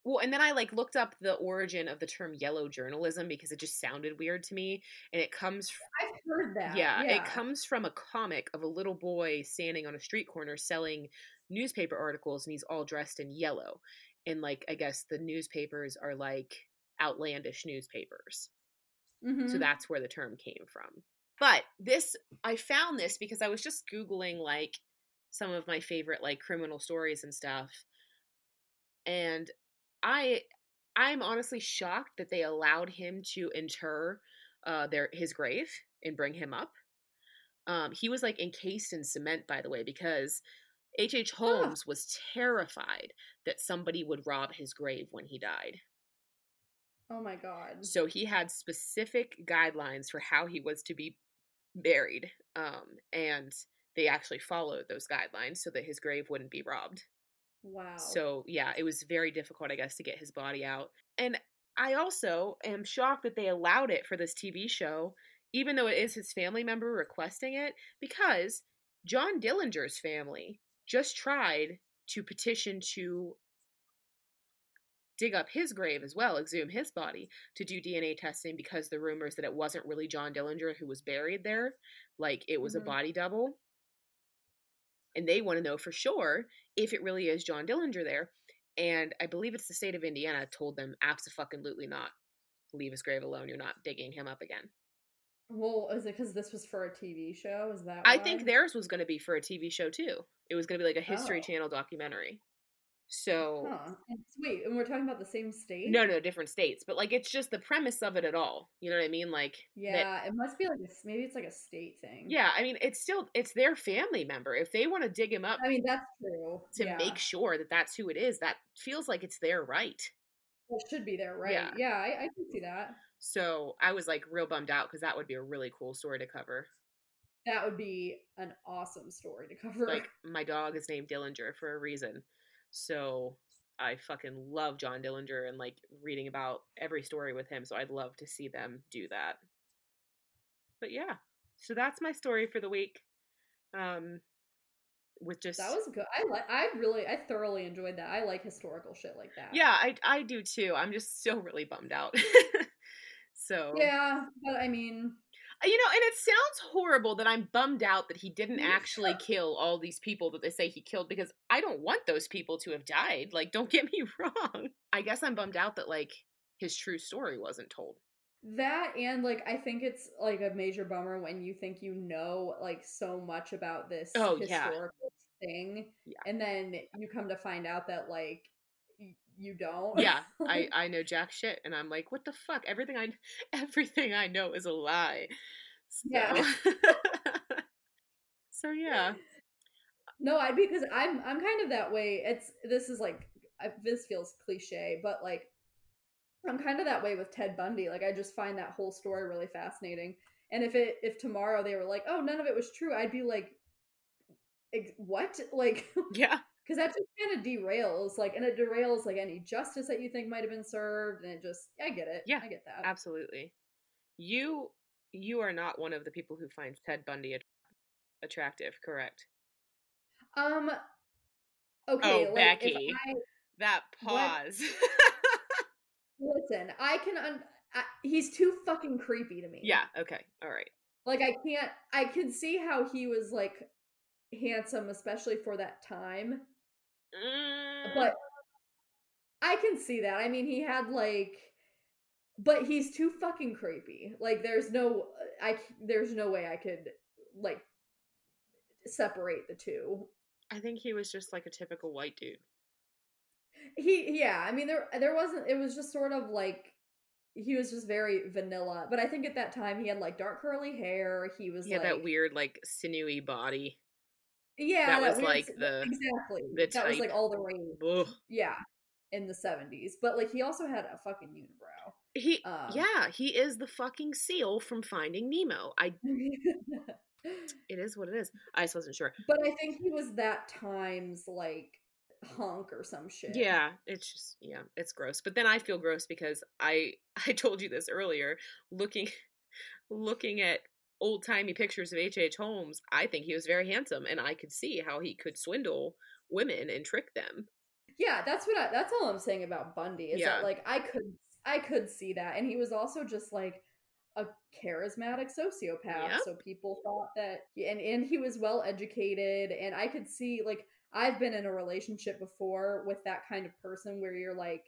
well, and then I like looked up the origin of the term yellow journalism because it just sounded weird to me. And it comes from, I've heard that. Yeah, yeah, it comes from a comic of a little boy standing on a street corner selling newspaper articles and he's all dressed in yellow. And like I guess the newspapers are like outlandish newspapers. Mm-hmm. So that's where the term came from. But this I found this because I was just googling like some of my favorite like criminal stories and stuff. And I I'm honestly shocked that they allowed him to inter uh their his grave and bring him up. Um he was like encased in cement by the way because H.H. H. Holmes oh. was terrified that somebody would rob his grave when he died. Oh my god. So he had specific guidelines for how he was to be buried. Um and they actually followed those guidelines so that his grave wouldn't be robbed. Wow. So, yeah, it was very difficult, I guess, to get his body out. And I also am shocked that they allowed it for this TV show, even though it is his family member requesting it, because John Dillinger's family just tried to petition to dig up his grave as well, exhume his body to do DNA testing because the rumors that it wasn't really John Dillinger who was buried there, like it was mm-hmm. a body double and they want to know for sure if it really is John Dillinger there. And I believe it's the state of Indiana told them absolutely not. Leave his grave alone. You're not digging him up again. Well, is it because this was for a TV show? Is that? Why? I think theirs was going to be for a TV show too. It was going to be like a History oh. Channel documentary. So huh. wait, and we're talking about the same state? No, no, different states. But like, it's just the premise of it at all. You know what I mean? Like, yeah, that, it must be like a, maybe it's like a state thing. Yeah, I mean, it's still it's their family member. If they want to dig him up, I mean, that's true. To yeah. make sure that that's who it is, that feels like it's their right. It should be their right. Yeah, yeah, I, I can see that. So I was like real bummed out because that would be a really cool story to cover. That would be an awesome story to cover. Like my dog is named Dillinger for a reason. So I fucking love John Dillinger and like reading about every story with him. So I'd love to see them do that. But yeah, so that's my story for the week. Um, with just that was good. I like. I really, I thoroughly enjoyed that. I like historical shit like that. Yeah, I I do too. I'm just still really bummed out. (laughs) so yeah, but I mean, Uh, you know, and it sounds horrible that I'm bummed out that he didn't actually kill all these people that they say he killed because I don't want those people to have died. Like, don't get me (laughs) wrong. I guess I'm bummed out that like his true story wasn't told. That and like I think it's like a major bummer when you think you know like so much about this oh, historical yeah. thing yeah. and then you come to find out that like you don't. yeah, I (laughs) I know jack shit, and I'm like, what the fuck? Everything I (laughs) everything I know is a lie. (laughs) So. Yeah. so yeah. No, I because I'm I'm kind of that way. It's this is like I, this feels cliche, but like I'm kind of that way with Ted Bundy. Like I just find that whole story really fascinating. And if it if tomorrow they were like, oh, none of it was true, I'd be like, what? Like, yeah because that just kind of derails like and it derails like any justice that you think might have been served and it just i get it yeah i get that. absolutely. You you are not one of the people who finds ted bundy attractive correct? Um okay oh like, becky I, that pause. (laughs) Listen i can un- I, he's too fucking creepy to me. Yeah okay all right. Like i can't i can see how he was like handsome especially for that time Mm. But I can see that. I mean, he had like but he's too fucking creepy. Like there's no I there's no way I could like separate the two. I think he was just like a typical white dude. He yeah, I mean there there wasn't it was just sort of like he was just very vanilla. But I think at that time he had like dark curly hair. He was he had like, that weird like sinewy body. Yeah, that, that was like the exactly the that was like all the rage. Ugh. Yeah, in the seventies, but like he also had a fucking unibrow. He um, yeah, he is the fucking seal from Finding Nemo. I (laughs) it is what it is. I just wasn't sure, but I think he was that times like hunk or some shit. Yeah, it's just yeah, it's gross. But then I feel gross because I (laughs) I told you this earlier. Looking looking at old timey pictures of H. H. Holmes, I think he was very handsome, and I could see how he could swindle women and trick them. Yeah, that's what I, that's all I'm saying about Bundy is Yeah. that like I could I could see that, and he was also just like a charismatic sociopath. Yep. So people thought that, and and he was well educated, and I could see like I've been in a relationship before with that kind of person where you're like,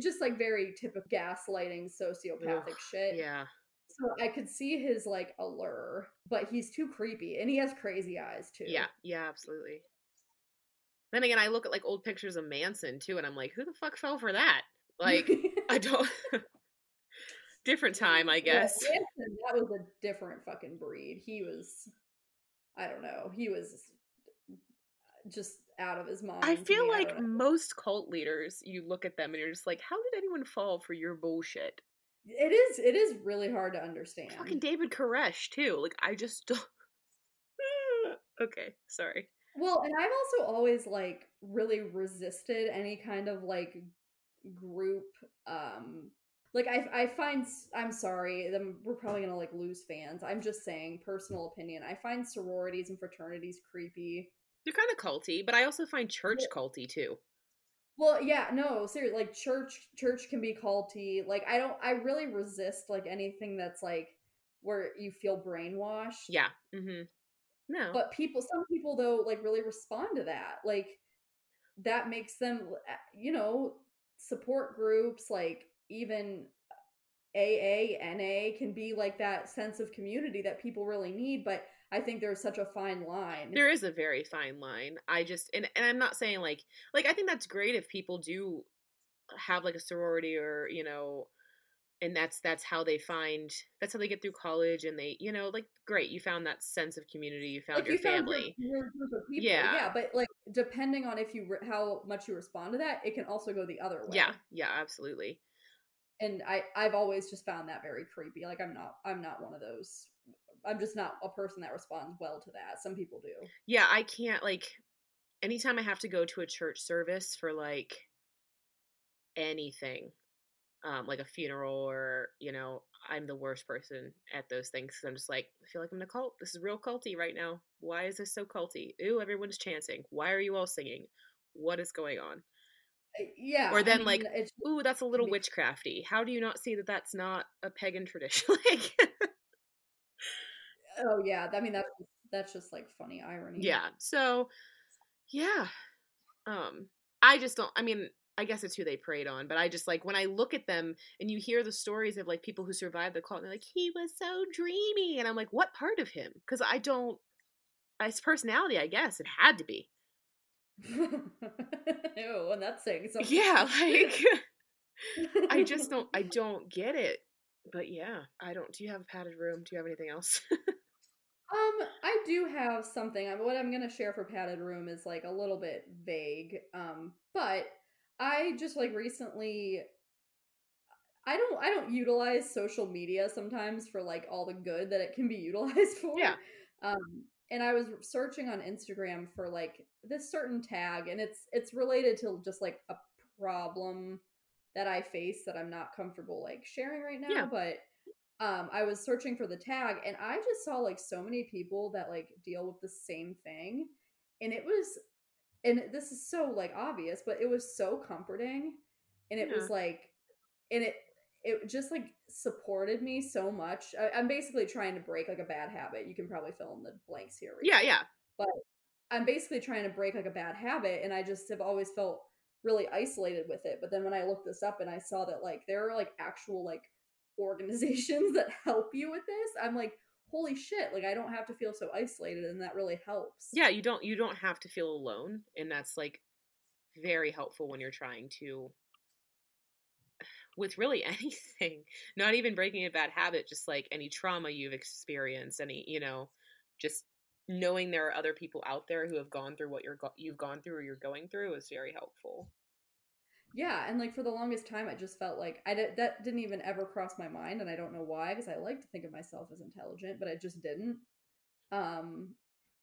just like very typical gaslighting sociopathic Ugh, shit. Yeah. So I could see his like allure, but he's too creepy, and he has crazy eyes too. Yeah, yeah, absolutely. Then again, I look at like old pictures of Manson too, and I'm like, who the fuck fell for that? (laughs) Like, I don't. (laughs) Different time, I Yeah, guess. Manson, that was a different fucking breed. He was, I don't know, he was just out of his mind. I feel me, like don't most cult leaders, you look at them and you're just like, how did anyone fall for your bullshit? It is it is really hard to understand. Fucking David Koresh too. Like, I just don't. (laughs) okay, sorry. Well, and I've also always like really resisted any kind of like group um like I I find I'm sorry, Then we're probably going to like lose fans. I'm just saying personal opinion. I find sororities and fraternities creepy. They're kind of culty, but I also find church Yeah. culty too. Well, yeah, no, seriously, like church church can be culty. Like I don't I really resist like anything that's like where you feel brainwashed. Yeah. Mm-hmm. No. But people some people though like really respond to that. Like that makes them you know, support groups like even AA, NA can be like that sense of community that people really need, but I think there's such a fine line. there is a very fine line. I just and and I'm not saying like like I think that's great if people do have like a sorority or you know and that's that's how they find that's how they get through college and they you know like great you found that sense of community you found like your you found family your, your group of people. Yeah. yeah, but like depending on if you re- how much you respond to that, it can also go the other way. yeah yeah absolutely and I I've always just found that very creepy. Like I'm not I'm not one of those. I'm just not a person that responds well to that. Some people do. yeah I can't like anytime I have to go to a church service for like anything um like a funeral or you know I'm the worst person at those things 'cause I'm just like I feel like I'm in a cult. This is real culty right now. Why is this so culty? Ooh everyone's chanting. Why are you all singing? What is going on? Yeah. Or I then, like, mean, it's ooh that's a little witchcrafty. How do you not see that that's not a pagan (laughs) tradition? Like oh yeah. I mean that's that's just like funny irony. yeah so yeah um i just don't i mean i guess it's who they preyed on but i just like when i look at them and you hear the stories of like people who survived the cult and they're like he was so dreamy and i'm like what part of him because i don't his personality i guess it had to be (laughs) Ew, and that's saying (laughs) something. yeah like (laughs) i just don't i don't get it but yeah i don't do you have a padded room do you have anything else Um, I do have something. I- What I'm gonna share for padded room is like a little bit vague. Um, but I just like recently. I don't. I don't utilize social media sometimes for like all the good that it can be (laughs) utilized for. Yeah. Um, and I was searching on Instagram for like this certain tag, and it's it's related to just like a problem that I face that I'm not comfortable like sharing right now. Yeah. But um I was searching for the tag and I just saw like so many people that like deal with the same thing and it was and this is so like obvious but it was so comforting and it was like and it it just like supported me so much. I, i'm basically trying to break like a bad habit. You can probably fill in the blanks here yeah Rachel. yeah i'm basically trying to break like a bad habit and i just have always felt really isolated with it but then when i looked this up and i saw that like there are like actual like organizations (laughs) that help you with this i'm like holy shit like i don't have to feel so isolated and that really helps. Yeah you don't you don't have to feel alone and that's like very helpful when you're trying to with really (laughs) anything not even breaking a bad habit just like any trauma you've experienced any you know just knowing there are other people out there who have gone through what you're go- you've gone through or you're going through is very helpful yeah and like for the longest time i just felt like i did, that didn't even ever cross my mind and i don't know why because i like to think of myself as intelligent but i just didn't um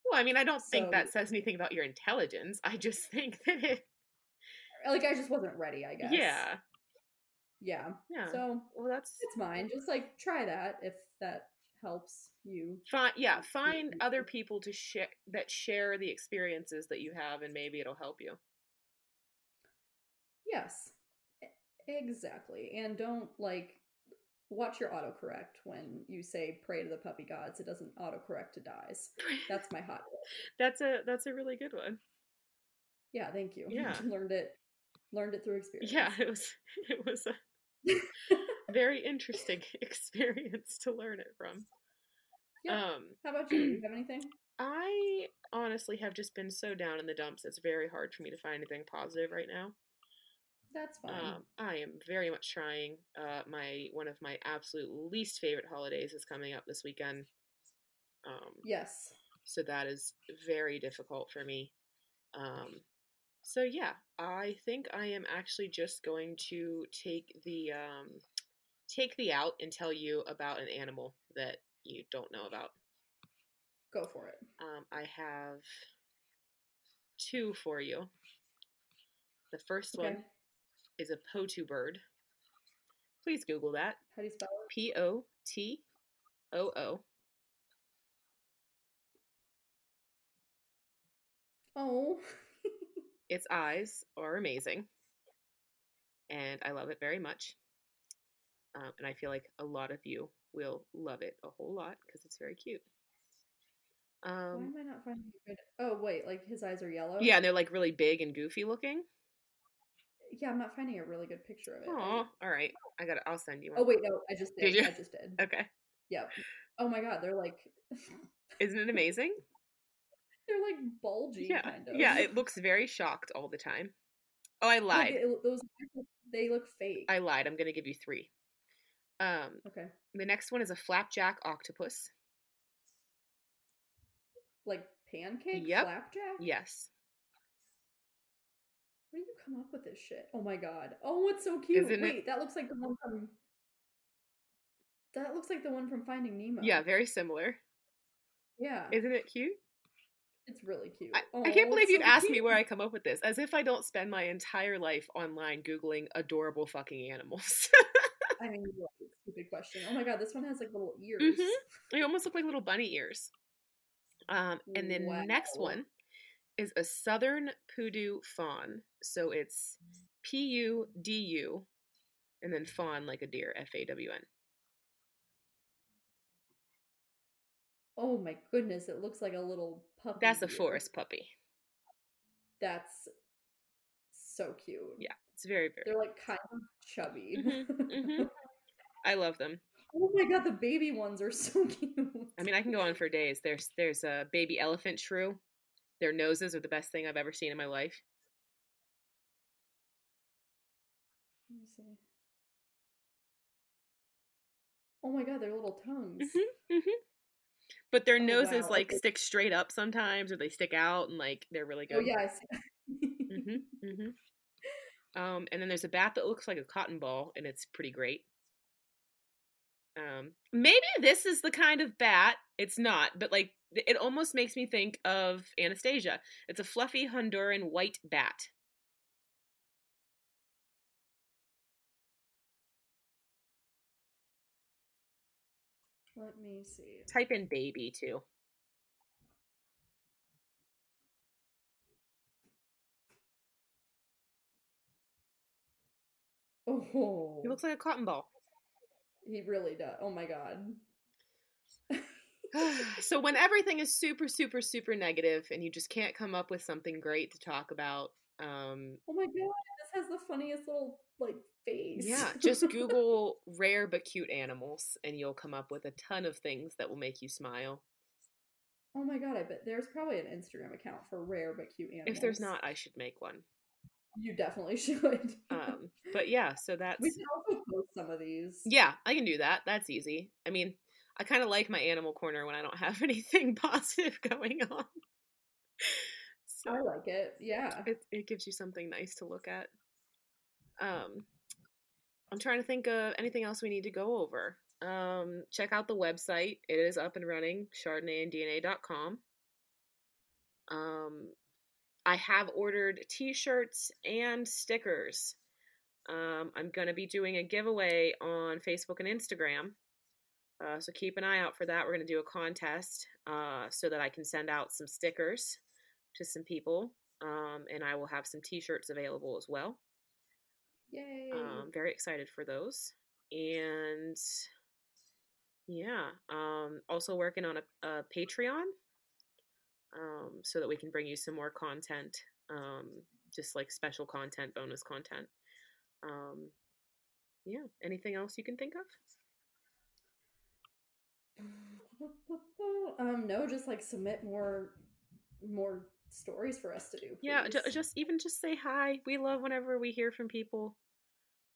well i mean i don't think that says anything about your intelligence i just (laughs) think that it like I just wasn't ready, I guess. Yeah. Yeah. Yeah. So well, that's it's mine. Just like try that if that helps you. Find Yeah, find other people to share that share the experiences that you have, and maybe it'll help you. Yes. Exactly. And don't like watch your autocorrect when you say pray to the puppy gods. It doesn't autocorrect to dies. That's my hot tip. (laughs) That's a that's a really good one. Yeah, thank you. Yeah. (laughs) learned it learned it through experience. Yeah, it was (laughs) it was a very interesting experience to learn it from. Yeah. Um, How about you? Do you (clears throat) have anything? I honestly have just been so down in the dumps. It's very hard for me to find anything positive right now. That's fine. Um, I am very much trying. Uh, my one of my absolute least favorite holidays is coming up this weekend. Um, yes. so that is very difficult for me. Um, so yeah, I think I am actually just going to take the um, take the out and tell you about an animal that you don't know about. Go for it. Um, I have two for you. The first Okay. one is a potoo bird. Please Google that. How do you spell it? P O T O O. Oh. (laughs) Its eyes are amazing, and I love it very much. Um, and I feel like a lot of you will love it a whole lot because it's very cute. Why Um, am I not finding good? Oh wait, like his eyes are yellow. yeah, and they're like really big and goofy looking. Yeah, I'm not finding a really good picture of it. Oh, all right. I got. to I'll send you one. Oh wait, no, I just Did did. I just did. Okay. Yep. Oh my god, they're like Isn't it amazing? (laughs) they're like bulgy yeah. kind of. Yeah. It looks very shocked all the time. Oh, I lied. it- those they look fake. I lied. I'm gonna give you three. Um, okay. the next one is a flapjack octopus. Like pancake Yep. flapjack? Yes. Where do you come up with this shit? Oh my god. Oh, it's so cute. Isn't it- Wait, that looks like the one from That looks like the one from Finding Nemo. Yeah, very similar. Yeah. Isn't it cute? it's really cute. I, oh, I can't believe you'd so ask me where I come up with this, as if I don't spend my entire life online googling adorable fucking animals. (laughs) I mean, stupid question. Oh my god, this one has like little ears. Mhm. they almost look like little bunny ears. Um, and then next one is a southern Pudu fawn. So it's P U D U, and then fawn like a deer, F A W N. Oh my goodness, it looks like a little puppy. That's a forest puppy. That's so cute. Yeah, it's very very. They're like kind of chubby. Mhm, mhm. (laughs) I love them. oh my god, the baby ones are so cute. (laughs) I mean, I can go on for days. There's there's a baby elephant shrew. Their noses are the best thing I've ever seen in my life. Let me see. Oh my god, their little tongues. hmm hmm But their Oh, noses wow, like okay. stick straight up sometimes, or they stick out, and like they're really good. Oh yeah, I see. hmm (laughs) hmm Um, and then there's a bat that looks like a cotton ball, and it's pretty great. Um, maybe this is the kind of bat. It's not, but like it almost makes me think of Anastasia. It's a fluffy Honduran white bat. Let me see. Type in baby too. Oh, He looks like a cotton ball. He really does. Oh my god. (sighs) so when everything is super super super negative and you just can't come up with something great to talk about um Oh my god, this has the funniest little like face. yeah (laughs) just google rare but cute animals and you'll come up with a ton of things that will make you smile oh my god, I bet there's probably an Instagram account for rare but cute animals. if there's not i should make one you definitely (laughs) should. um but yeah so that's we can also post some of these. yeah i can do that that's easy i mean i kind of like my animal corner when i don't have (laughs) anything positive going on so I like it. Yeah. it, it gives you something nice to look at um i'm trying to think of anything else we need to go over um check out the website it is up and running chardonnayanddna.com um I have ordered t-shirts and stickers. Um, I'm going to be doing a giveaway on Facebook and Instagram. Uh, so keep an eye out for that. We're going to do a contest uh, so that I can send out some stickers to some people. Um, and I will have some t shirts available as well. Yay. Um, very excited for those. And yeah, um, also working on a, a Patreon um, so that we can bring you some more content, um, just like special content, bonus content. Um, yeah, anything else you can think of? (sighs) Um, no, just like submit more more stories for us to do. Yeah, ju- just even just say hi. We love whenever we hear from people.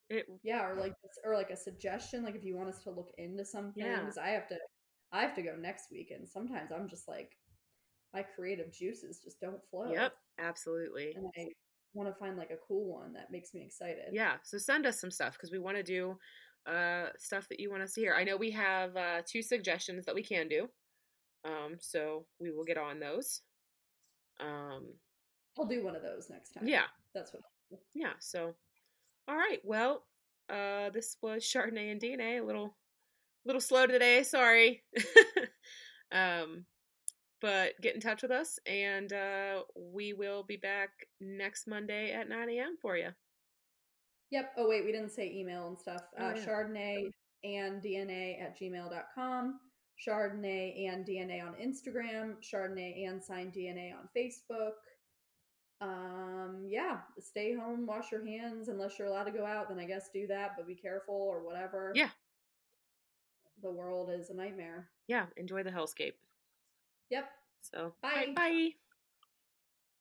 It yeah, or like or like a suggestion, like if you want us to look into something. Yeah. Because I have to, I have to go next week, and sometimes I'm just like, my creative juices just don't flow. Yep, absolutely. And I want to find like a cool one that makes me excited. Yeah, so send us some stuff because we want to do uh stuff that you want us to hear. I know we have uh two suggestions that we can do. Um so we will get on those. Um I'll do one of those next time. yeah, that's what. I'll do. yeah, so all right. Well, uh this was Chardonnay and DNA, a little little slow today, sorry. (laughs) um but get in touch with us and uh we will be back next Monday at 9 a.m. for you. Yep. Oh wait, we didn't say email and stuff. Oh, uh, yeah. Chardonnay and DNA at gmail.com. Chardonnay and DNA on Instagram. Chardonnay and sign DNA on Facebook. Um, yeah, stay home, wash your hands unless you're allowed to go out. Then I guess do that, but be careful or whatever. Yeah. The world is a nightmare. Yeah, enjoy the hellscape. Yep. So, Bye. Bye.